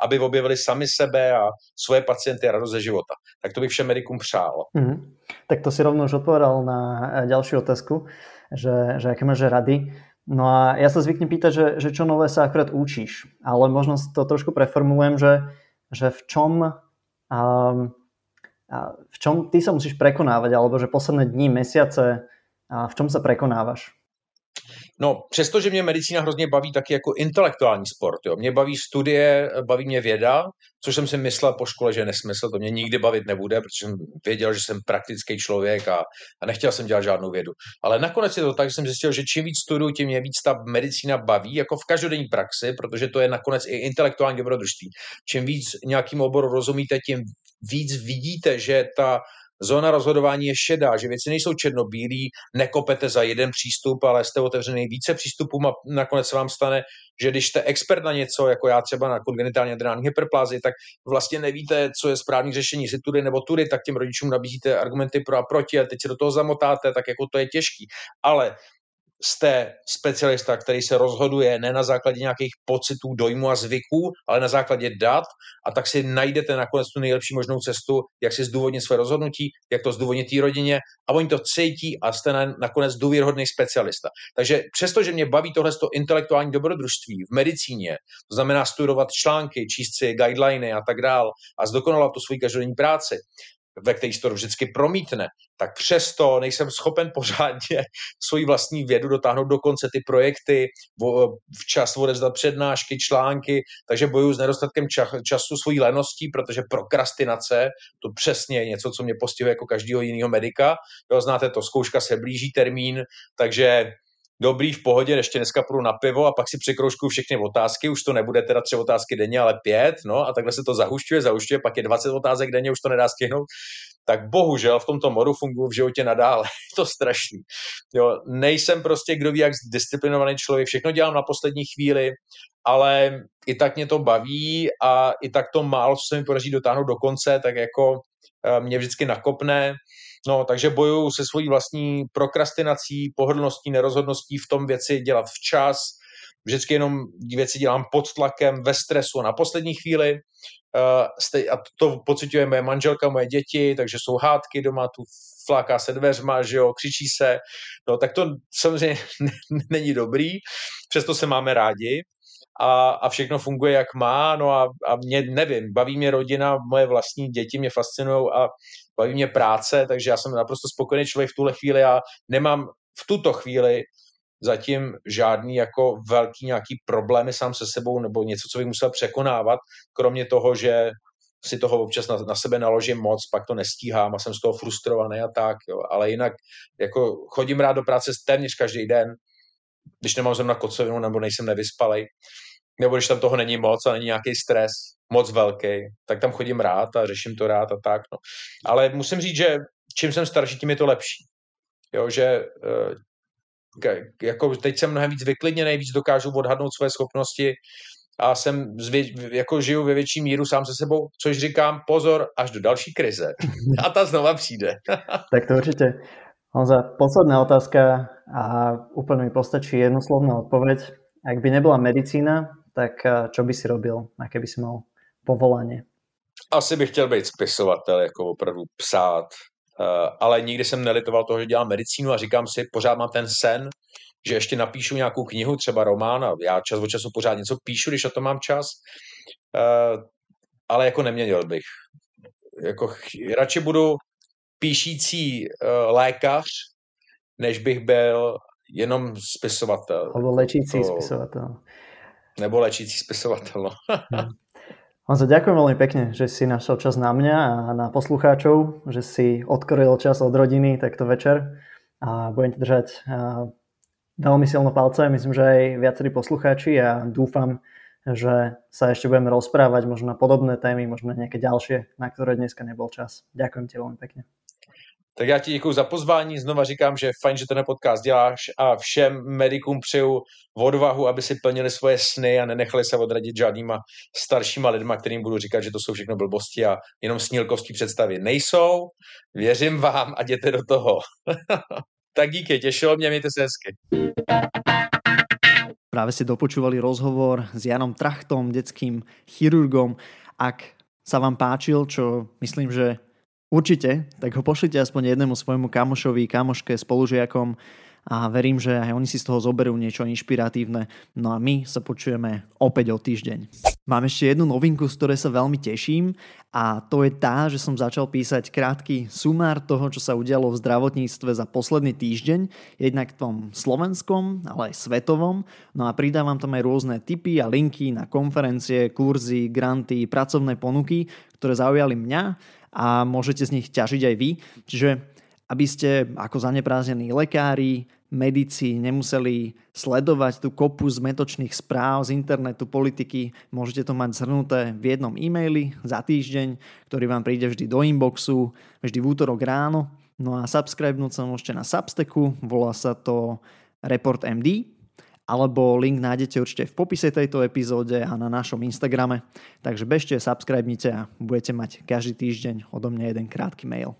aby objevili sami sebe a svoje pacienty a radost ze života. Tak to bych všem medikům přál. Mm-hmm. Tak to si rovnou už odpovedal na eh, ďalšiu otázku, že, že aké máš rady. No a ja sa zvyknem pýtať, že, že čo nové sa akurát učíš, ale možno to trošku preformulujem, že, že v čom um, v čom ty sa musíš prekonávať, alebo že posledné dní, mesiace, v čom sa prekonávaš? No, přestože mě medicína hrozně baví taky jako intelektuální sport. Jo. Mě baví studie, baví mě věda, což jsem si myslel po škole, že nesmysl, to mě nikdy bavit nebude, protože jsem věděl, že jsem praktický člověk a, a nechtěl jsem dělat žádnou vědu. Ale nakonec je to tak, že jsem zjistil, že čím víc studuju, tím mě víc ta medicína baví, jako v každodenní praxi, protože to je nakonec i intelektuální dobrodružství. Čím víc nějakým oboru rozumíte, tím víc vidíte, že ta zóna rozhodování je šedá, že věci nejsou černobílí, nekopete za jeden přístup, ale jste otevřený více přístupům a nakonec se vám stane, že když jste expert na něco, jako já třeba na kongenitální adrenální hyperplázi, tak vlastně nevíte, co je správný řešení, jestli tudy nebo tudy, tak těm rodičům nabízíte argumenty pro a proti a teď se do toho zamotáte, tak jako to je těžký. Ale jste specialista, který se rozhoduje ne na základě nějakých pocitů, dojmu a zvyků, ale na základě dat a tak si najdete nakonec tu nejlepší možnou cestu, jak si zdůvodnit své rozhodnutí, jak to zdůvodnit té rodině a oni to cítí a jste na, nakonec důvěrhodný specialista. Takže přestože mě baví tohle intelektuální dobrodružství v medicíně, to znamená studovat články, číst si guideliny a tak dál a zdokonalat tu svoji každodenní práci, ve který se to vždycky promítne, tak přesto nejsem schopen pořádně svoji vlastní vědu dotáhnout do konce ty projekty, včas odezdat přednášky, články, takže bojuju s nedostatkem času svojí leností, protože prokrastinace, to přesně je něco, co mě postihuje jako každého jiného medika. Jo, znáte to, zkouška se blíží termín, takže dobrý, v pohodě, ještě dneska půjdu na pivo a pak si překroužkuju všechny otázky, už to nebude teda tři otázky denně, ale pět, no a takhle se to zahušťuje, zahušťuje, pak je 20 otázek denně, už to nedá stihnout. Tak bohužel v tomto modu funguji v životě nadále. je to strašný. Jo, nejsem prostě kdo ví, jak disciplinovaný člověk, všechno dělám na poslední chvíli, ale i tak mě to baví a i tak to málo, co se mi podaří dotáhnout do konce, tak jako eh, mě vždycky nakopne No, takže bojuju se svojí vlastní prokrastinací, pohodlností, nerozhodností v tom věci dělat včas. Vždycky jenom věci dělám pod tlakem, ve stresu na poslední chvíli. Uh, a to pocituje moje manželka, moje děti, takže jsou hádky doma, tu fláká se dveřma, že jo, křičí se. No, tak to samozřejmě není dobrý, přesto se máme rádi a, a všechno funguje, jak má, no a, a mě, nevím, baví mě rodina, moje vlastní děti mě fascinují a baví mě práce, takže já jsem naprosto spokojený člověk v tuhle chvíli a nemám v tuto chvíli zatím žádný jako velký nějaký problémy sám se sebou nebo něco, co bych musel překonávat, kromě toho, že si toho občas na, na sebe naložím moc, pak to nestíhám a jsem z toho frustrovaný a tak, jo. ale jinak jako chodím rád do práce téměř každý den, když nemám zrovna kocovinu nebo nejsem nevyspalej, nebo když tam toho není moc a není nějaký stres moc velký, tak tam chodím rád a řeším to rád a tak. No. Ale musím říct, že čím jsem starší, tím je to lepší. Jo, že eh, jako teď jsem mnohem víc vyklidněný, víc dokážu odhadnout své schopnosti a jsem zvě, jako žiju ve větší míru sám se sebou, což říkám pozor až do další krize. A ta znova přijde. tak to určitě. Honza, posledná otázka a úplně mi postačí jednoslovná odpověď. Ak by nebyla medicína, tak eh, čo by si robil, aké by si mal povolání? Asi bych chtěl být spisovatel, jako opravdu psát, eh, ale nikdy jsem nelitoval toho, že dělám medicínu a říkám si, pořád mám ten sen, že ještě napíšu nějakou knihu, třeba román a já čas od času pořád něco píšu, když o to mám čas, eh, ale jako neměnil bych. Jako radši budu píšící lékař, než bych byl jenom spisovatel. Alebo lečící to... spisovatel. Nebo lečící spisovatel. No. Hmm. Honzo, ďakujem veľmi pekne, že si našel čas na mňa a na poslucháčov, že si odkryl čas od rodiny takto večer a budem ti držať veľmi silno palce. Myslím, že aj viacerí poslucháči a dúfam, že sa ešte budeme rozprávať možno na podobné témy, možno na nejaké ďalšie, na ktoré dneska nebol čas. Ďakujem ti veľmi pekne. Tak já ti děkuji za pozvání, znova říkám, že je fajn, že ten podcast děláš a všem medikům přeju odvahu, aby si plnili svoje sny a nenechali se odradit žádnýma staršíma lidma, kterým budu říkat, že to jsou všechno blbosti a jenom snílkovský představy. Nejsou, věřím vám a jděte do toho. tak díky, těšilo mě, mějte se hezky. Práve si dopočúvali rozhovor s Janom Trachtom, detským chirurgom. Ak sa vám páčil, čo myslím, že Určite, tak ho pošlite aspoň jednému svojmu kamošovi, kamoške, spolužiakom a verím, že aj oni si z toho zoberú niečo inšpiratívne. No a my sa počujeme opäť o týždeň. Mám ešte jednu novinku, z ktorej sa veľmi teším a to je tá, že som začal písať krátky sumár toho, čo sa udialo v zdravotníctve za posledný týždeň, jednak v tom slovenskom, ale aj svetovom. No a pridávam tam aj rôzne tipy a linky na konferencie, kurzy, granty, pracovné ponuky, ktoré zaujali mňa a môžete z nich ťažiť aj vy. Čiže aby ste ako zaneprázdnení lekári, medici nemuseli sledovať tú kopu zmetočných správ z internetu, politiky. Môžete to mať zhrnuté v jednom e-maili za týždeň, ktorý vám príde vždy do inboxu, vždy v útorok ráno. No a subscribenúť sa môžete na Substacku, volá sa to Report MD, alebo link nájdete určite v popise tejto epizóde a na našom Instagrame. Takže bežte, subscribnite a budete mať každý týždeň odo mňa jeden krátky mail.